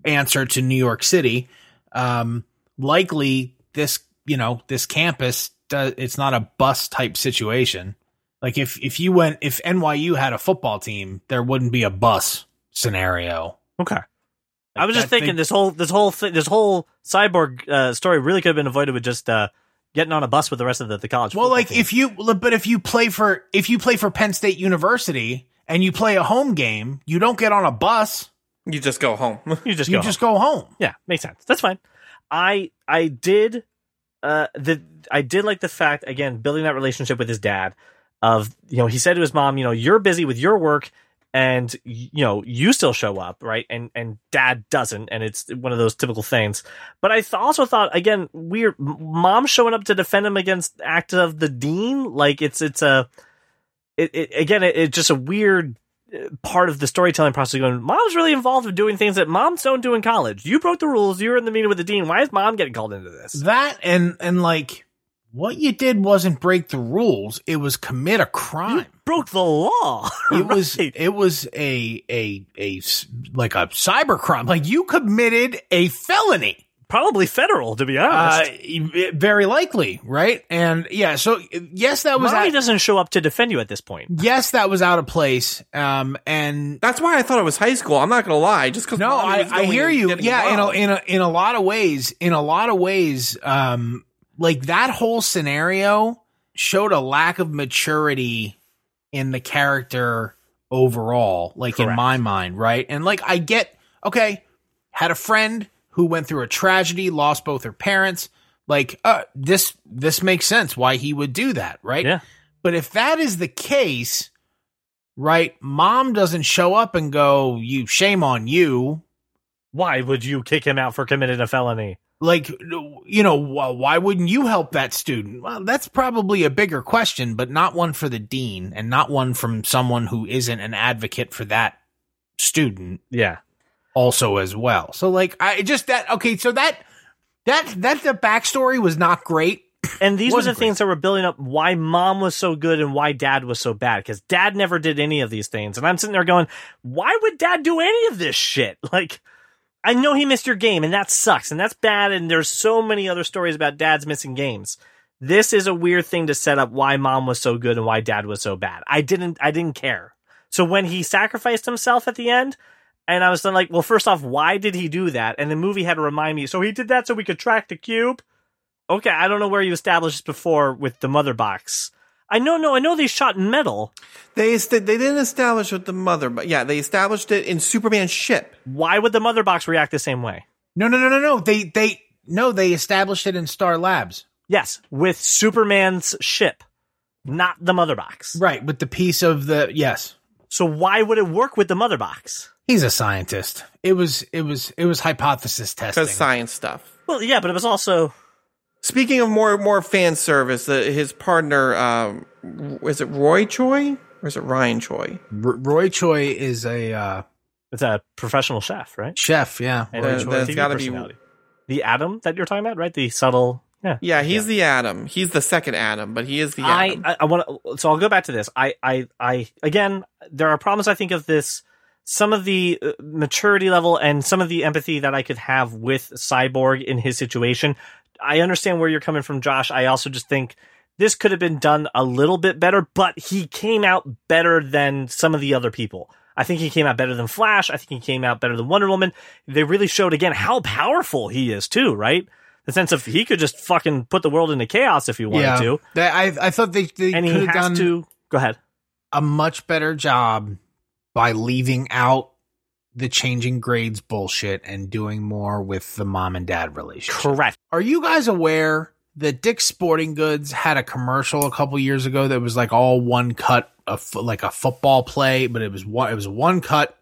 answer to New York City, um, likely this you know this campus does it's not a bus type situation. Like if if you went if NYU had a football team, there wouldn't be a bus scenario. Okay. I was just thinking thing, this whole this whole thing, this whole cyborg uh, story really could have been avoided with just uh, getting on a bus with the rest of the, the college. Well, like team. if you but if you play for if you play for Penn State University and you play a home game, you don't get on a bus. You just go home. you just you go just home. go home. Yeah, makes sense. That's fine. I I did uh the I did like the fact again building that relationship with his dad of you know he said to his mom you know you're busy with your work and you know you still show up right and and dad doesn't and it's one of those typical things but i th- also thought again weird mom showing up to defend him against act of the dean like it's it's a it, it again, it, it's just a weird uh, part of the storytelling process. Going, mom's really involved in doing things that moms don't do in college. You broke the rules. You were in the meeting with the dean. Why is mom getting called into this? That and and like what you did wasn't break the rules; it was commit a crime. You Broke the law. It was Right. it was a a a like a cyber crime. Like you committed a felony. probably federal, to be Uh, honest. very likely, right? And yeah, so yes, that was Mommy out, doesn't show up to defend you at this point. yes, that was out of place. Um, and That's why I thought it was high school. I'm not gonna lie, just because no, I, I hear you. Yeah, in a, in a in a lot of ways, in a lot of ways, um, like that whole scenario showed a lack of maturity in the character overall, like in my mind, right? And like I get, okay, had a friend who went through a tragedy, lost both her parents. Like, uh, this this makes sense why he would do that, right? Yeah. But if that is the case, right, mom doesn't show up and go, "You shame on you." Why would you kick him out for committing a felony? Like, you know, wh- why wouldn't you help that student? Well, that's probably a bigger question, but not one for the dean and not one from someone who isn't an advocate for that student Yeah. also as well. So like I just that okay, so that that that the backstory was not great. And these were the great. things that were building up why mom was so good and why dad was so bad. Because dad never did any of these things. And I'm sitting there going, why would dad do any of this shit? Like, I know he missed your game and that sucks and that's bad. And there's so many other stories about dads missing games. This is a weird thing to set up why mom was so good and why dad was so bad. I didn't, I didn't care. So when he sacrificed himself at the end, and I was then like, well, first off, why did he do that? And the movie had to remind me, so he did that so we could track the cube? Okay, I don't know where you established this before with the mother box. I know, no, I know they shot metal. They est- they didn't establish with the mother, but yeah, they established it in Superman's ship. Why would the mother box react the same way? No, no, no, no, no. They they no, they established it in Star Labs. Yes, with Superman's ship, not the mother box. Right, with the piece of the yes. So why would it work with the mother box? He's a scientist. It was it was it was hypothesis testing. Because science stuff. Well, yeah, but it was also Speaking of more more fan service, uh, his partner um, is it Roy Choi or is it Ryan Choi? R- Roy Choi is a uh, it's a professional chef, right? chef, yeah. And Then- Roy Choi, then it's TV gotta be- the Atom that you're talking about, right? The subtle, yeah. Yeah, he's the Atom. He's the second Atom, but he is the I, Atom. I, I want to, so I'll go back to this. I, I, I, again, there are problems I think of this, some of the uh, maturity level and some of the empathy that I could have with Cyborg in his situation. I understand where you're coming from, Josh. I also just think this could have been done a little bit better, but he came out better than some of the other people. I think he came out better than Flash. I think he came out better than Wonder Woman. They really showed again how powerful he is too, right? The sense of he could just fucking put the world into chaos if he wanted yeah. to I I thought they, they and he could have has done to go ahead. a much better job by leaving out the changing grades bullshit and doing more with the mom and dad relationship. Correct. Are you guys aware that Dick's Sporting Goods had a commercial a couple years ago that was like all one cut, fo- like a football play, but it was one it was one cut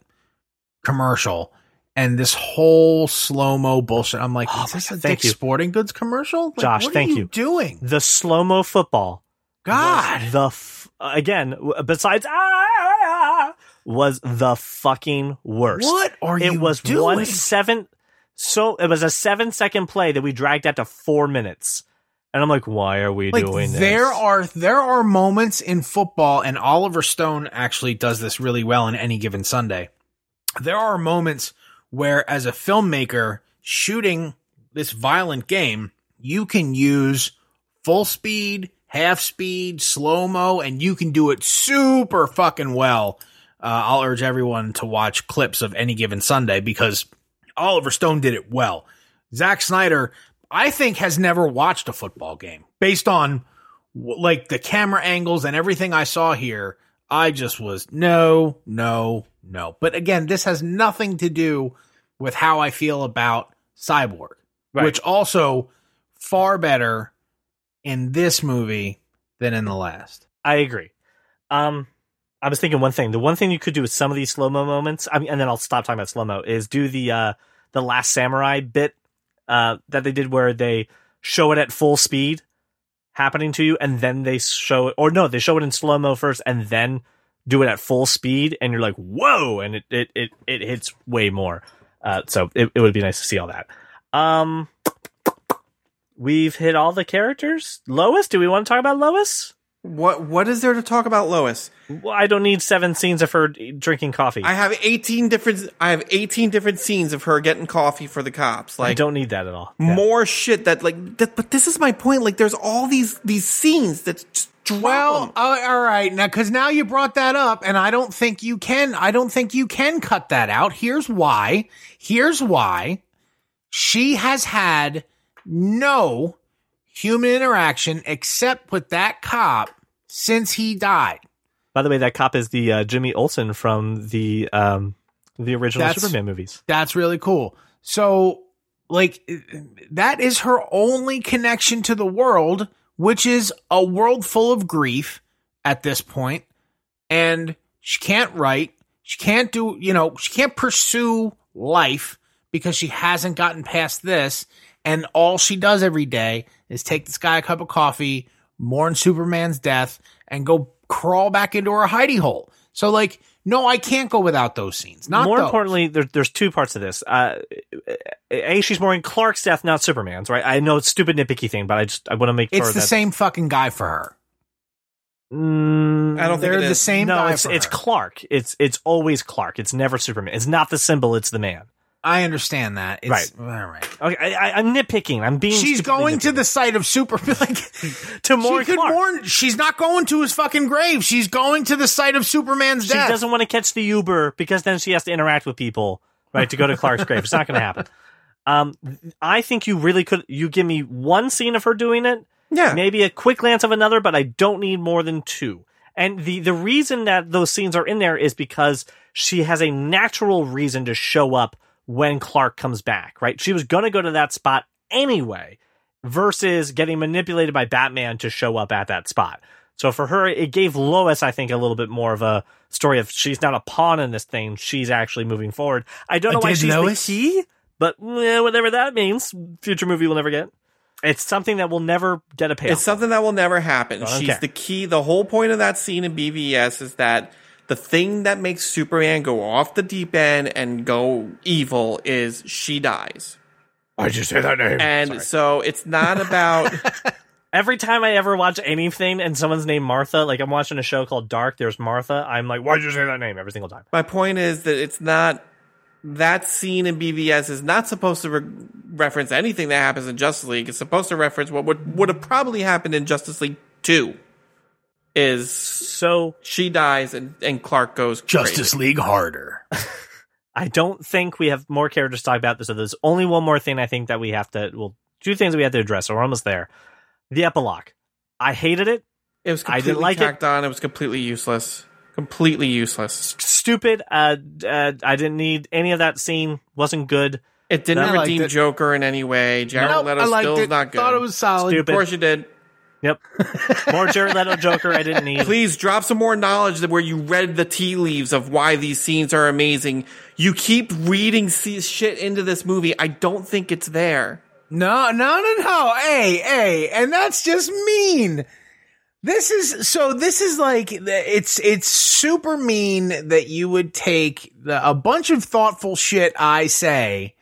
commercial, and this whole slow mo bullshit. I'm like, Oh is this a Dick's you. Sporting Goods commercial? Like, Josh, what thank are you, you. doing? The slow mo football. God, the f- again besides ah, was the fucking worst. what are you It was doing? one seven. So it was a seven second play that we dragged out to four minutes, and I'm like, why are we like doing this? there are there are moments in football and Oliver Stone actually does this really well in any given Sunday. There are moments where as a filmmaker shooting this violent game, you can use full speed, half speed, slow-mo and you can do it super fucking well. Uh, I'll urge everyone to watch clips of any given Sunday because Oliver Stone did it well. Zack Snyder, I think, has never watched a football game based on like the camera angles and everything I saw here. I just was no, no, no. But again, this has nothing to do with how I feel about Cyborg, Right. which also far better in this movie than in the last. I agree. Um, I was thinking one thing. The one thing you could do with some of these slow mo moments, I mean, and then I'll stop talking about slow mo, is do the uh the Last Samurai bit uh that they did where they show it at full speed happening to you, and then they show it, or no, they show it in slow mo first, and then do it at full speed, and you're like, whoa, and it it it, it hits way more. Uh, so it, it would be nice to see all that. Um, we've hit all the characters. Lois, do we want to talk about Lois? What what is there to talk about Lois? Well, I don't need seven scenes of her drinking coffee. I have 18 different I have 18 different scenes of her getting coffee for the cops. Like I don't need that at all. Yeah. more shit that like that, but this is my point like there's all these these scenes that just drop Well, 'em. uh, all right, now because now you brought that up, and I don't think you can. I don't think you can cut that out. Here's why. Here's why. She has had no human interaction except with that cop since he died. By the way, that cop is the uh, Jimmy Olsen from the um, the original That's- Superman movies. That's really cool. So, like, that is her only connection to the world, which is a world full of grief at this point. And she can't write. She can't do, you know, she can't pursue life because she hasn't gotten past this. And all she does every day is take this guy a cup of coffee, mourn Superman's death, and go crawl back into her hidey hole. So, like, no, I can't go without those scenes. Not More those. importantly, there, there's two parts of this. Uh, a, she's mourning Clark's death, not Superman's. Right? I know it's a stupid nitpicky thing, but I just I want to make It's sure the that same fucking guy for her. Mm, I don't think They're it the is. same no, guy it's for it's her. Clark. It's it's always Clark. It's never Superman. It's not the symbol. It's the man. I understand that. It's, All right. Okay, I, I, I'm nitpicking. I'm being. She's stupidly going to the site of Super. Like, to mourn she could Clark. mourn. She's not going to his fucking grave. She's going to the site of Superman's She death. She doesn't want to catch the Uber because then she has to interact with people, right, to go to Clark's grave. It's not going to happen. Um, I think you really could. You give me one scene of her doing it, yeah. maybe a quick glance of another, but I don't need more than two. And the the reason that those scenes are in there is because she has a natural reason to show up when Clark comes back. Right? She was going to go to that spot anyway, versus getting manipulated by Batman to show up at that spot. So for her, it gave Lois, I think, a little bit more of a story of she's not a pawn in this thing. She's actually moving forward. I don't know why she's Lois? the key, but eh, whatever that means, future movie will never get. It's something that will never get a payoff. It's something that will never happen. She's care. the key. The whole point of that scene in BVS is that the thing that makes Superman go off the deep end and go evil is she dies. I just say that name? And so it's not about Every time I ever watch anything and someone's named Martha, like I'm watching a show called Dark, there's Martha, I'm like, why'd you say that name every single time? my point is that it's not that scene in BVS is not supposed to re- reference anything that happens in Justice League. It's supposed to reference what would would have probably happened in Justice League 2 is So she dies and, and Clark goes crazy. Justice League harder. I don't think we have more characters to talk about. So there's only one more thing I think that we have to, well, two things we have to address. So we're almost there. The epilogue. I hated it. It was I didn't like it. on. It was completely useless. Completely useless. Stupid. Uh, uh, I didn't need any of that scene. Wasn't good. It didn't I redeem it. Joker in any way. Jared Nope, Leto I still it. is not good. Thought it was solid. Stupid. of course you did. Yep. More Jared Leto Joker. I didn't need. Please drop some more knowledge that where you read the tea leaves of why these scenes are amazing. You keep reading shit into this movie. I don't think it's there. No, no, no, no. Hey, hey, and that's just mean. This is so. This is like it's it's super mean that you would take the, a bunch of thoughtful shit I say,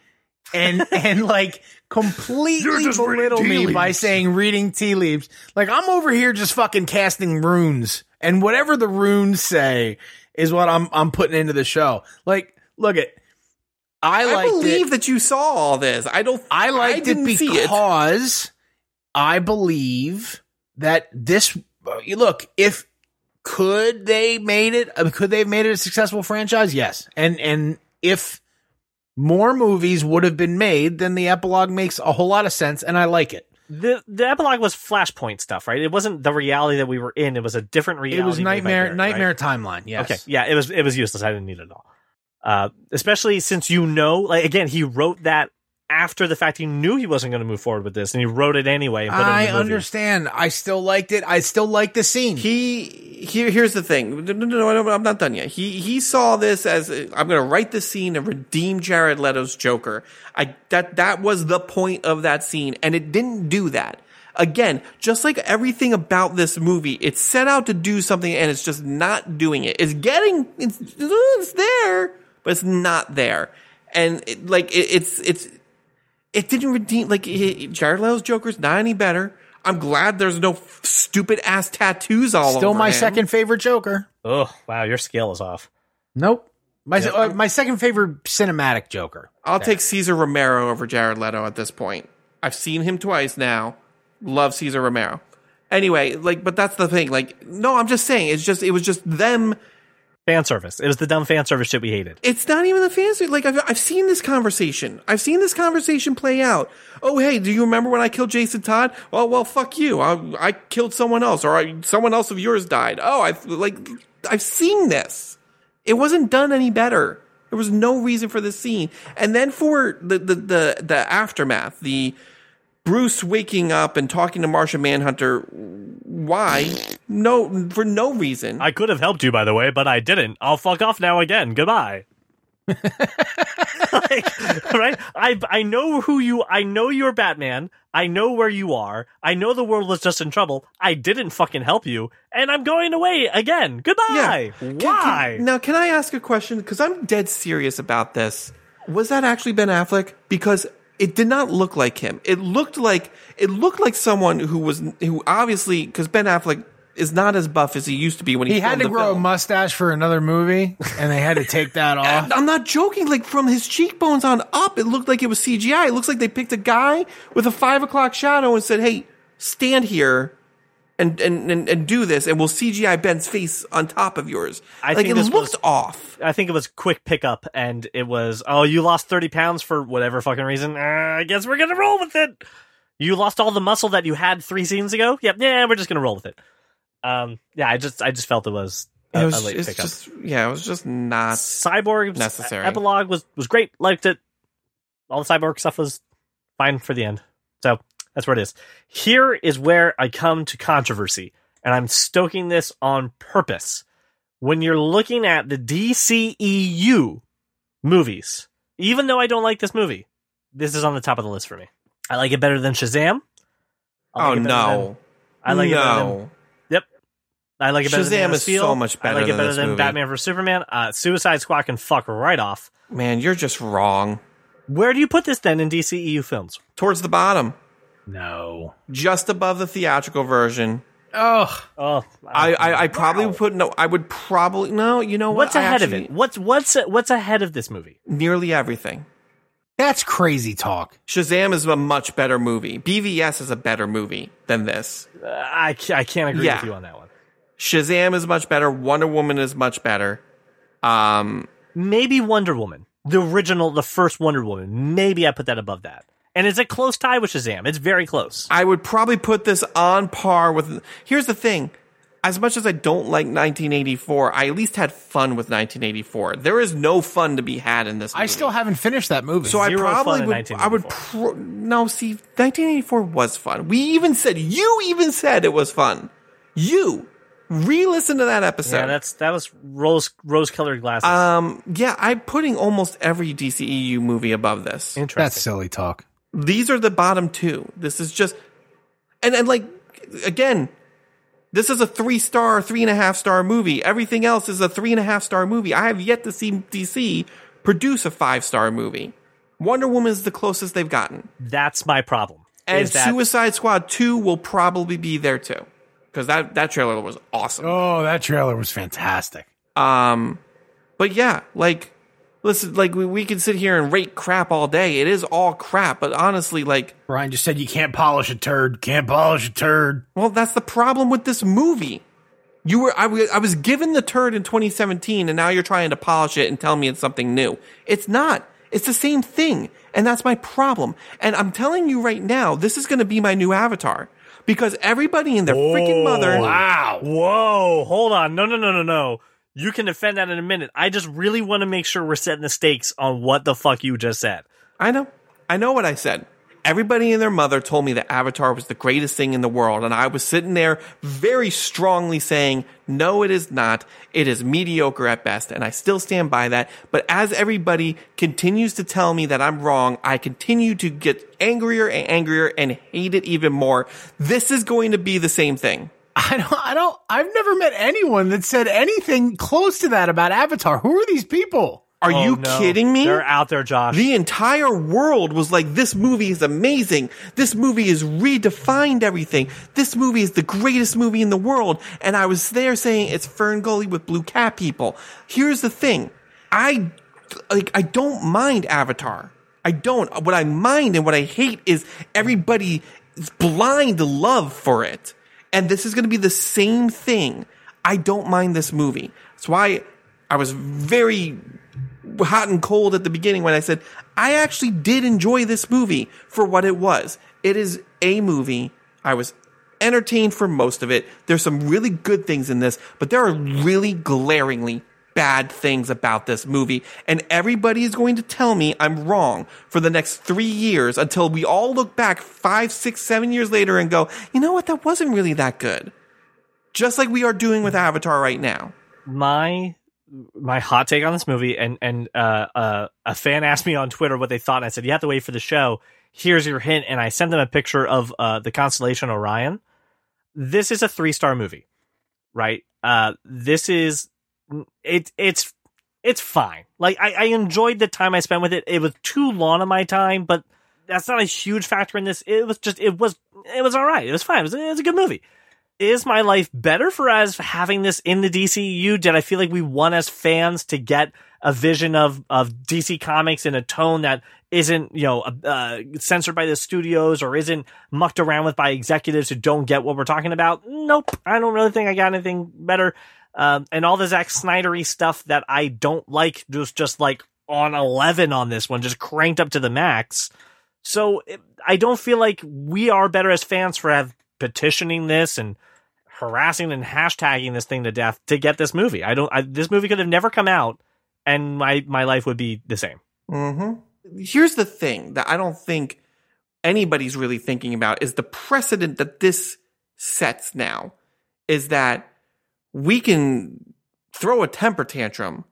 and and like completely belittle me by saying reading tea leaves. Like I'm over here just fucking casting runes, and whatever the runes say is what I'm I'm putting into the show. Like, look at. I, I liked it. believe that you saw all this. I don't. I liked it didn't it. because I believe that this. Look, if could they made it? Could they have made it a successful franchise? Yes, and and if more movies would have been made, then the epilogue makes a whole lot of sense, and I like it. The the epilogue was Flashpoint stuff, right? It wasn't the reality that we were in. It was a different reality. It was nightmare nightmare right? timeline. Yes. Okay, yeah, it was it was useless. I didn't need it at all. Uh, especially since you know, like again, he wrote that after the fact. He knew he wasn't going to move forward with this, and he wrote it anyway. And put it in I the movie. understand. I still liked it. I still like the scene. He here. Here's the thing. No, no, no, no, I'm not done yet. He he saw this as I'm going to write the scene and redeem Jared Leto's Joker. I that that was the point of that scene, and it didn't do that. Again, just like everything about this movie, it's set out to do something and it's just not doing it. It's getting, it's, it's there, but it's not there. And it, like, it, it's, it's, it didn't redeem, like, it, Jared Leto's Joker's not any better. I'm glad there's no stupid ass tattoos all over Still my him. second favorite Joker. Oh wow, your scale is off. Nope. My uh, my second favorite cinematic Joker. I'll take Cesar Romero over Jared Leto at this point. I've seen him twice now. Love Cesar Romero. Anyway, like, but that's the thing. Like, no, I'm just saying, it's just, it was just them. Fan service. It was the dumb fan service shit we hated. It's not even the fan service. Like, I've, I've seen this conversation. I've seen this conversation play out. Oh, hey, do you remember when I killed Jason Todd? Well, well, fuck you. I, I killed someone else, or I, someone else of yours died. Oh, I like, I've seen this. It wasn't done any better. There was no reason for this scene. And then for the, the, the, the aftermath, the Bruce waking up and talking to Martian Manhunter, why? No, for no reason. I could have helped you, by the way, but I didn't. I'll fuck off now again. Goodbye. like, right? I I know who you. I know you're Batman. I know where you are. I know the world is just in trouble. I didn't fucking help you, and I'm going away again. Goodbye. Can- Why? can- now, can I ask a question? Because I'm dead serious about this. Was that actually Ben Affleck? Because it did not look like him. It looked like it looked like someone who was who obviously because Ben Affleck is not as buff as he used to be when he, He had to the grow a mustache for another movie, and they had to take that off. I'm not joking. Like from his cheekbones on up, it looked like it was CGI. It looks like they picked a guy with a five o'clock shadow and said, "Hey, stand here." And, and, and, and do this, and we'll CGI Ben's face on top of yours. I like think it looked was- off. I think it was quick pickup, and it was oh, you lost thirty pounds for whatever fucking reason. Uh, I guess we're gonna roll with it. You lost all the muscle that you had three scenes ago. Yep, yeah, we're just gonna roll with it. Um, yeah, I just I just felt it was a, It a was, late it's just yeah, it was just not. Cyborg necessary. epilogue was was great. Liked it. All the cyborg stuff was fine for the end. That's where it is. Here is where I come to controversy, and I'm stoking this on purpose. When you're looking at the DCEU movies, even though I don't like this movie, this is on the top of the list for me. I like it better than Shazam. I Oh like no! than- I like it better than no! Yep. I like it better than Shazam is Steel. so much better. I like it better this than. Batman vs Superman. Uh, Suicide Squad can fuck right off. Man, you're just wrong. Where do you put this then in DCEU films? Towards the bottom, No. just above the theatrical version. Oh, Oh, I I, I probably would put no. I would probably no. You know what's what? I ahead of it? What's what's what's ahead of this movie? Nearly everything. that's crazy talk. Shazam is a much better movie. BVS is a better movie than this. Uh, I I can't agree Yeah. with you on that one. Shazam is much better. Wonder Woman is much better. Um, Maybe Wonder Woman, the original, the first Wonder Woman. Maybe I put that above that. And it's a close tie with Shazam. It's very close. I would probably put this on par with. Here's the thing. As much as I don't like 1984, I at least had fun with 1984. There is no fun to be had in this. Movie. I still haven't finished that movie. So I probably fun in would. I would. 1984. Pro- no, see, 1984 was fun. We even said you even said it was fun. You re-listen to that episode. yeah, that's that was rose rose colored glasses. um, yeah, I'm putting almost every DCEU movie above this. Interesting. that's silly talk. These are the bottom two. This is just, and and like again, this is a three star, three and a half star movie. Everything else is a three and a half star movie. I have yet to see DC produce a five star movie. Wonder Woman is the closest they've gotten. That's my problem. And that Suicide Squad 2 will probably be there too. Because that, that trailer was awesome. Oh, that trailer was fantastic. Um, but yeah, like, listen, like we, we can sit here and rate crap all day. It is all crap, but honestly, like, Brian just said you can't polish a turd. Can't polish a turd. well, that's the problem with this movie. You were, I, wa- I was given the turd in 2017 and now you're trying to polish it and tell me it's something new. It's not. It's the same thing. And that's my problem. And I'm telling you right now, this is going to be my new avatar. Because everybody and their freaking mother. Wow. Whoa, hold on. No, no, no, no, no. You can defend that in a minute. I just really want to make sure we're setting the stakes on what the fuck you just said. I know. I know what I said. Everybody and their mother told me that Avatar was the greatest thing in the world, and I was sitting there very strongly saying, no, it is not. It is mediocre at best, and I still stand by that. But as everybody continues to tell me that I'm wrong, I continue to get angrier and angrier and hate it even more. This is going to be the same thing. I don't, I don't, I've never met anyone that said anything close to that about Avatar. Who are these people? Are Oh, you no. kidding me? They're out there, Josh. The entire world was like, this movie is amazing. This movie has redefined everything. This movie is the greatest movie in the world. And I was there saying it's Fern Gully with blue cat people. Here's the thing. I, like, I don't mind Avatar. I don't. What I mind and what I hate is everybody's blind love for it. And this is going to be the same thing. I don't mind this movie. That's why I was very hot and cold at the beginning when I said I actually did enjoy this movie for what it was. It is a movie. I was entertained for most of it. There's some really good things in this, but there are really glaringly bad things about this movie. And everybody is going to tell me I'm wrong for the next three years until we all look back five, six, seven years later and go, you know what? That wasn't really that good. Just like we are doing with Avatar right now. my my hot take on this movie, and and uh, uh, a fan asked me on Twitter what they thought, and I said you have to wait for the show. Here's your hint, and I sent them a picture of uh, the constellation Orion. This is a three star movie, right? Uh, this is it. It's it's fine. Like I, I enjoyed the time I spent with it. It was too long of my time, but that's not a huge factor in this. It was just it was it was all right. It was fine. It was, it was a good movie is my life better for us having this in the DCU? Did I feel like we won as fans to get a vision of of DC Comics in a tone that isn't you know uh, censored by the studios or isn't mucked around with by executives who don't get what we're talking about? Nope, I don't really think I got anything better. Um, and all the Zack Snydery stuff that I don't like was just like on eleven on this one, just cranked up to the max. So I don't feel like we are better as fans for have petitioning this and harassing and hashtagging this thing to death to get this movie. I don't. I, this movie could have never come out, and my my life would be the same. Mm-hmm. Here's the thing that I don't think anybody's really thinking about is the precedent that this sets now is that we can throw a temper tantrum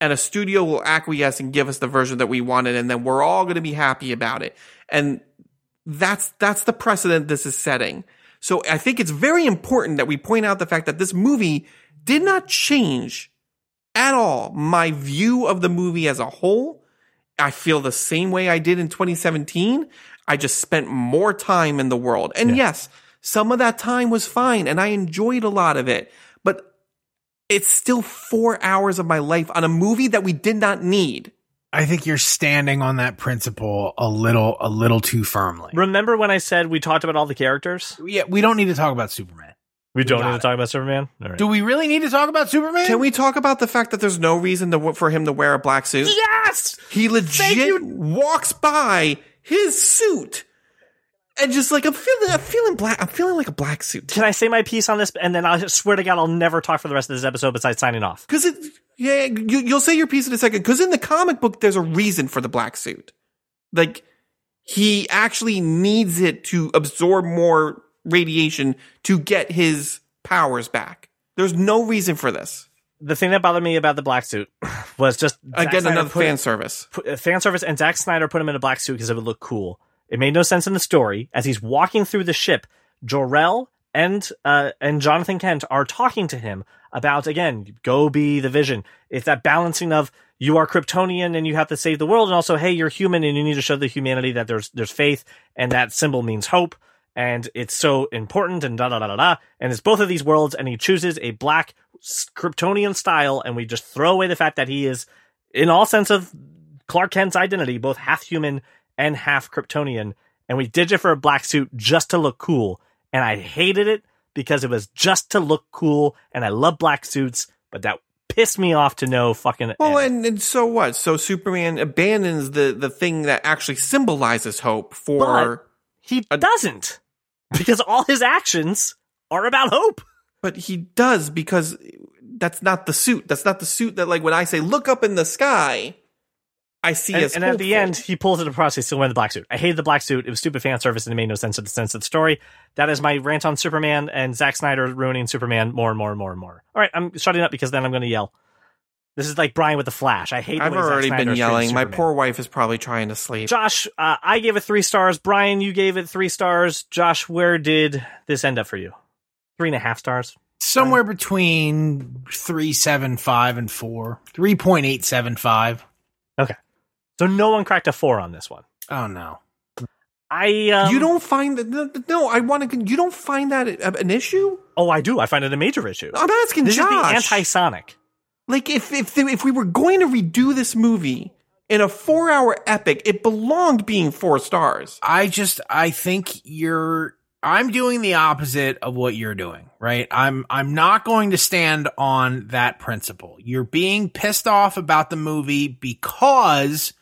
and a studio will acquiesce and give us the version that we wanted and then we're all going to be happy about it. And that's that's the precedent this is setting. So I think it's very important that we point out the fact that this movie did not change at all my view of the movie as a whole. I feel the same way I did in 2017. I just spent more time in the world. And Yeah. yes, some of that time was fine and I enjoyed a lot of it, it's still four hours of my life on a movie that we did not need. I think you're standing on that principle a little, a little too firmly. Remember when I said we talked about all the characters? Yeah, we don't need to talk about Superman. We don't got need to it. talk about Superman. All right. Do we really need to talk about Superman? Can we talk about the fact that there's no reason to, for him to wear a black suit? yes. He legit walks by his suit and just like I'm feeling, I'm feeling black. I'm feeling like a black suit Can I say my piece on this, and then I swear to God, I'll never talk for the rest of this episode besides signing off. because it. Yeah, you, you'll say your piece in a second. Because in the comic book, there's a reason for the black suit. Like he actually needs it to absorb more radiation to get his powers back. There's no reason for this. The thing that bothered me about the black suit was just Zack Again, Snyder another fan service. put- uh, fan service and Zack Snyder put him in a black suit because it would look cool. It made no sense in the story. As he's walking through the ship, Jor-El and uh, and Jonathan Kent are talking to him about again, go be the Vision. It's that balancing of you are Kryptonian and you have to save the world, and also hey, you're human and you need to show the humanity that there's there's faith, and that symbol means hope, and it's so important, and da da da da da. And it's both of these worlds, and he chooses a black Kryptonian style, and we just throw away the fact that he is, in all sense of Clark Kent's identity, both half human and half Kryptonian, and we did it for a black suit just to look cool. And I hated it because it was just to look cool, and I love black suits, but that pissed me off to no fucking. Well, end. and, and so what? So Superman abandons the the thing that actually symbolizes hope for. he doesn't because all his actions are about hope. But he does because that's not the suit. That's not the suit that like when I say look up in the sky, I see And, as and at the end, he pulls it across. He's still wearing the black suit. I hated the black suit. It was stupid fan service, and it made no sense to the sense of the story. That is my rant on Superman and Zack Snyder ruining Superman more and more and more and more. All right, I'm shutting up because then I'm going to yell. This is like Brian with the Flash. I hate. The I've way already Snyder been yelling. My poor wife is probably trying to sleep. Josh, uh, I gave it three stars. Brian, you gave it three stars. Josh, where did this end up for you? Three and a half stars. Somewhere between three seven five and four. Three point eight seven five. So no one cracked a four on this one. Oh no. I um, you don't find that? No, no, I want to. You don't find that an issue? Oh, I do. I find it a major issue. I'm asking This is the anti-Sonic. like if if if we were going to redo this movie in a four hour epic, it belonged being four stars. I just I think you're I'm doing the opposite of what you're doing, right? I'm I'm not going to stand on that principle. You're being pissed off about the movie because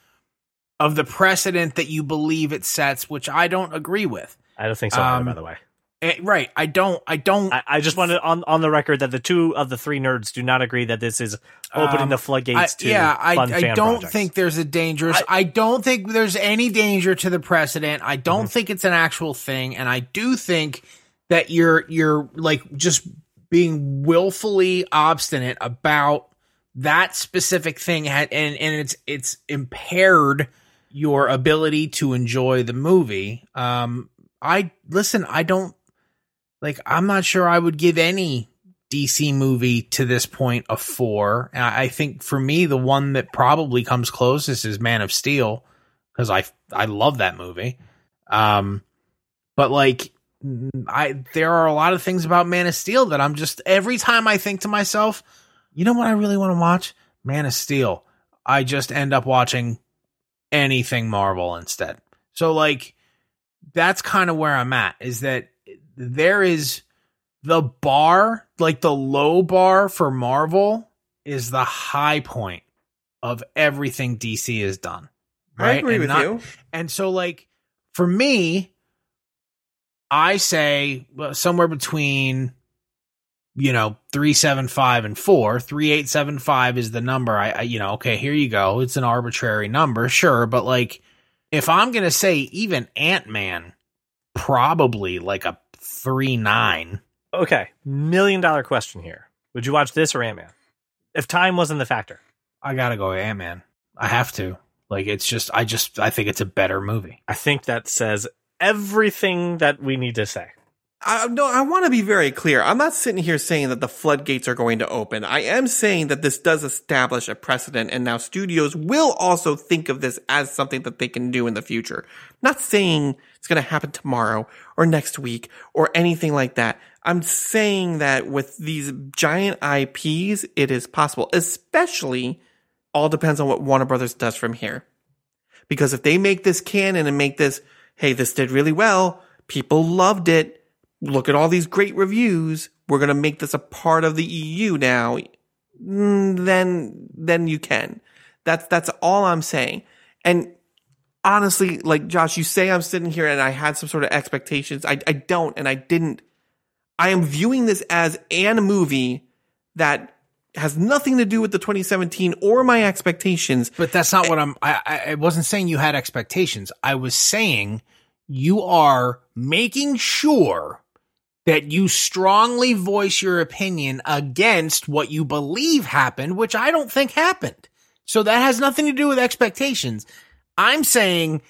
of the precedent that you believe it sets, which I don't agree with. I don't think so, Um, by the way. Eh, right. I don't I don't I, I just wanted on on the record that the two of the three nerds do not agree that this is opening Um, the floodgates I- to yeah, I, I don't projects. think there's a dangerous. I, don't think there's any danger to the precedent. I don't Mm-hmm. think it's an actual thing, and I do think that you're you're like just being willfully obstinate about that specific thing, and and it's it's impaired your ability to enjoy the movie. Um, I listen. I don't like. I'm not sure I would give any DC movie to this point a four. And I think for me, the one that probably comes closest is Man of Steel because I I love that movie. Um, but like I there are a lot of things about Man of Steel that I'm just every time I think to myself, you know what I really want to watch? Man of Steel. I just end up watching anything Marvel instead. So like that's kind of where I'm at is that there is the bar, like the low bar for Marvel is the high point of everything DC has done. Right? I agree And with not- you. And so like for me, I say well, somewhere between you know 375 and 4 3875 is the number. I, I you know okay here you go. It's an arbitrary number sure but like if i'm gonna say even ant-man probably like a 3-9 Okay, million dollar question here: Would you watch this or Ant Man? If time wasn't the factor, i gotta go ant-man. I have to. Like it's just i just i think it's a better movie. I think that says everything that we need to say. I, no, I want to be very clear. I'm not sitting here saying that the floodgates are going to open. I am saying that this does establish a precedent, and now studios will also think of this as something that they can do in the future. not saying it's going to happen tomorrow or next week or anything like that. I'm saying that with these giant IPs, it is possible, especially all depends on what Warner Brothers does from here. Because if they make this canon and make this, hey, this did really well, people loved it, look at all these great reviews, we're going to make this a part of the EU now, mm, then, then you can. That's, that's all I'm saying. And honestly, like Josh, you say I'm sitting here and I had some sort of expectations. I, I don't, and I didn't. I am viewing this as an movie that has nothing to do with the 2017 or my expectations. But that's not what I'm. I, I I wasn't saying you had expectations. I was saying you are making sure that you strongly voice your opinion against what you believe happened, which I don't think happened. So that has nothing to do with expectations. I'm saying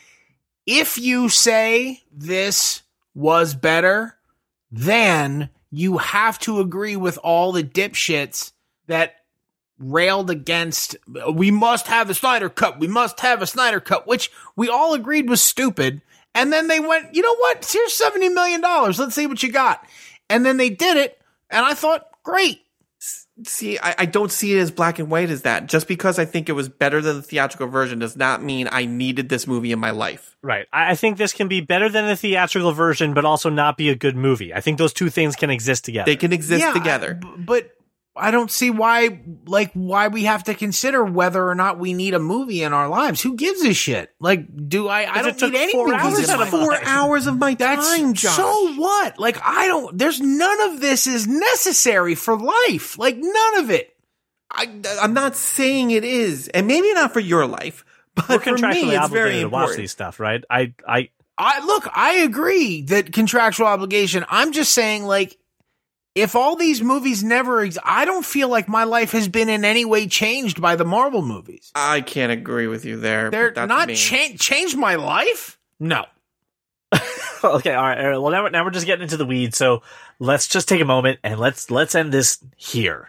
if you say this was better, then you have to agree with all the dipshits that railed against we must have a Snyder cut, we must have a Snyder cut, which we all agreed was stupid. And then they went, you know what? Here's $70 million. Let's see what you got. And then they did it. And I thought, great. See, I, I don't see it as black and white as that. Just because I think it was better than the theatrical version does not mean I needed this movie in my life. Right. I I think this can be better than the theatrical version, but also not be a good movie. I think those two things can exist together. They can exist Yeah, together. b- but I don't see why, like, why we have to consider whether or not we need a movie in our lives. Who gives a shit? Like, do I? I don't took need any four movies hours in my Four life. hours of my That's time, Josh. so what? Like, I don't. There's none of this is necessary for life. Like, none of it. I, I'm not saying it is, and maybe not for your life, but we're for me, contractually it's very obligated to watch important. these stuff, right? I, I, I look, I agree that contractual obligation. I'm just saying, like, if all these movies never, ex- I don't feel like my life has been in any way changed by the Marvel movies. I can't agree with you there. They're not cha- changed my life. No, okay, all right. all right. Well, now we're, now we're just getting into the weeds. So let's just take a moment and let's let's end this here.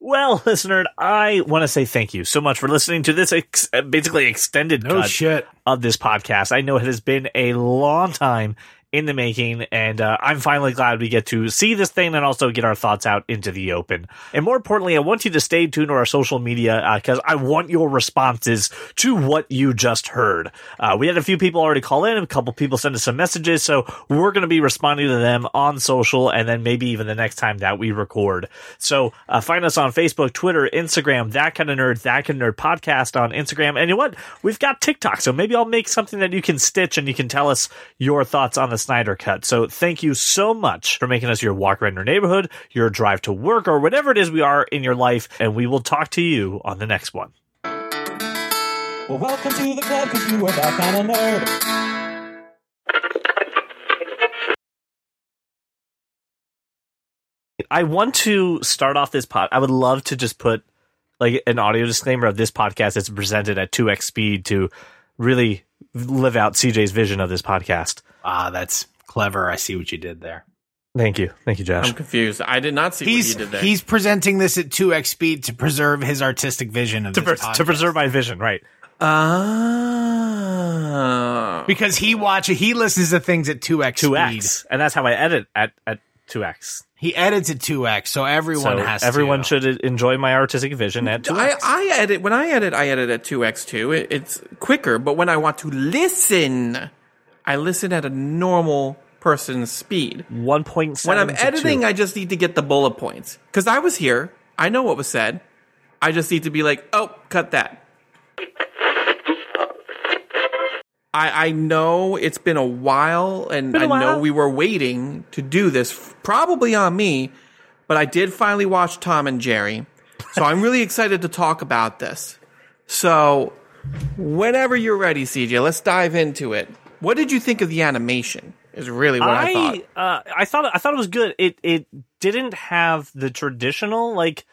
Well, listener, I want to say thank you so much for listening to this ex- basically extended no cut shit. of this podcast. I know it has been a long time in the making, and uh, I'm finally glad we get to see this thing and also get our thoughts out into the open. And more importantly, I want you to stay tuned to our social media because I want your responses to what you just heard. Uh, we had a few people already call in, a couple people send us some messages, so we're going to be responding to them on social and then maybe even the next time that we record. So uh, find us on Facebook, Twitter, Instagram, that kind of nerd, that kind of nerd podcast on Instagram. And you know what? We've got TikTok, so maybe I'll make something that you can stitch and you can tell us your thoughts on the Snyder Cut. So thank you so much for making us your walk around your neighborhood, your drive to work, or whatever it is we are in your life. And we will talk to you on the next one. Well, welcome to the club because you are that kind of nerd. I want to start off this pod. I would love to just put like an audio disclaimer of this podcast that's presented at 2x speed to really live out CJ's vision of this podcast. Ah, that's clever. I see what you did there. Thank you. Thank you, Josh. I'm confused. I did not see He's what you did there. he's presenting this at two x speed to preserve his artistic vision of to, this pres- podcast. to preserve my vision, right? Ah. because he watch he listens to things at two x 2x. And that's how I edit at, at 2x. He edits at two x, so everyone So has everyone to. should enjoy my artistic vision at 2x. I, I edit when I edit. I edit at two x two. It, it's quicker, but when I want to listen, I listen at a normal person's speed. 1.7 When I'm editing, 2. I just need to get the bullet points because I was here. I know what was said. I just need to be like, oh, cut that. I, I know it's been a while, and a I know we were waiting to do this, probably on me, but I did finally watch Tom and Jerry, so I'm really excited to talk about this. So, whenever you're ready, CJ, let's dive into it. What did you think of the animation? Is really what I, thought. I uh, I thought I thought it was good. It it didn't have the traditional like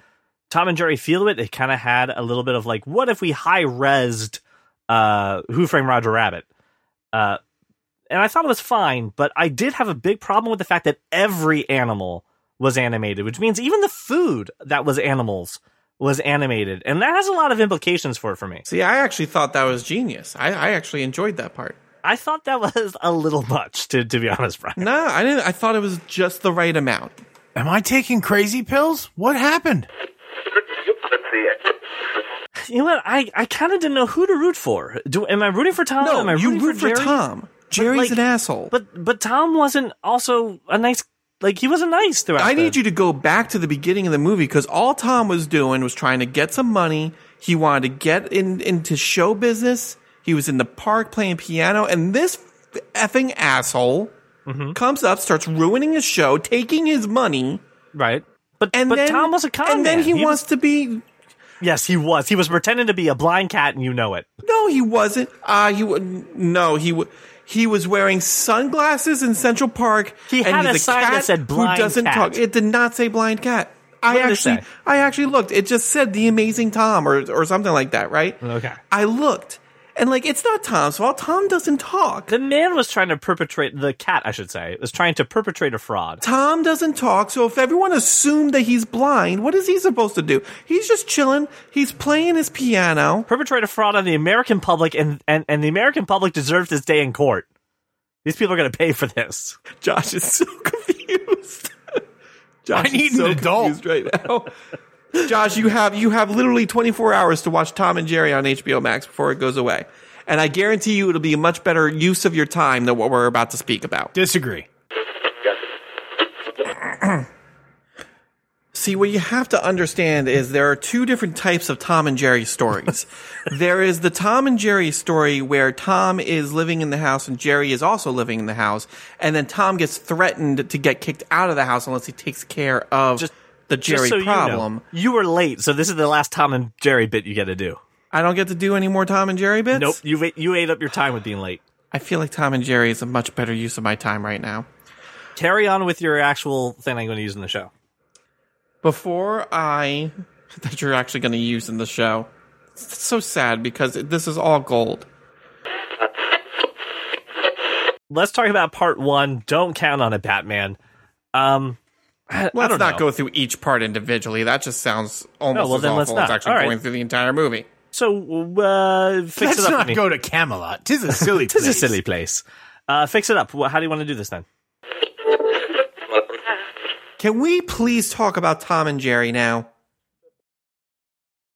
Tom and Jerry feel to it. It kind of had a little bit of like, what if we high resed uh, Who Framed Roger Rabbit? Uh, and I thought it was fine, but I did have a big problem with the fact that every animal was animated, which means even the food that was animals was animated, and that has a lot of implications for it for me. See, I actually thought that was genius. I, I actually enjoyed that part. I thought that was a little much, to to be honest, Brian. No, I didn't. I thought it was just the right amount. Am I taking crazy pills? What happened? You know what? I, I kind of didn't know who to root for. Do am I rooting for Tom? am I No, you rooting root for, Jerry? Tom. Jerry's like- an asshole. But but Tom wasn't also a nice. Like he wasn't nice throughout. I the- need you to go back to the beginning of the movie because all Tom was doing was trying to get some money. He wanted to get in, into show business. He was in the park playing piano, and this effing asshole Mm-hmm. comes up, starts ruining his show, taking his money, right. But and but then Tom was a con and then man. he, was- wants to be. Yes, he was. He was pretending to be a blind cat, and you know it. No, he wasn't. Uh, he wa- no, he he was wearing sunglasses in Central Park. He and had he's a sign that cat said blind who doesn't cat. talk. It did not say blind cat. I did actually. I actually looked. It just said the amazing Tom or or something like that, right? Okay. I looked, and like it's not Tom's fault. Tom doesn't talk. The man was trying to perpetrate the cat. I should say was trying to perpetrate a fraud. Tom doesn't talk, so if everyone assumed that he's blind, what is he supposed to do? He's just chilling. He's playing his piano. Perpetrate a fraud on the American public, and and and the American public deserves this day in court. These people are going to pay for this. Josh is so confused. Josh I need is so an adult. confused right now. Josh, you have you have literally 24 hours to watch Tom and Jerry on HBO Max before it goes away. And I guarantee you it'll be a much better use of your time than what we're about to speak about. Disagree. See, what you have to understand is there are two different types of Tom and Jerry stories. there is the Tom and Jerry story where Tom is living in the house and Jerry is also living in the house, and then Tom gets threatened to get kicked out of the house unless he takes care of Just- the Jerry so problem. You, know, you were late, so this is the last Tom and Jerry bit you got to do. I don't get to do any more Tom and Jerry bits? Nope, you you ate up your time with being late. I feel like Tom and Jerry is a much better use of my time right now. Carry on with your actual thing I'm going to use in the show. Before I that you're actually going to use in the show. It's so sad because this is all gold. Let's talk about part one. Don't count on it, Batman. Um, I, I Let's don't not know. go through each part individually. That just sounds almost well, as then let's awful as actually All right. going through the entire movie. So uh, fix Let's it up. not for me. go to Camelot. Tis a silly Tis a place. silly place. Uh, fix it up. How do you want to do this then? Can we please talk about Tom and Jerry now?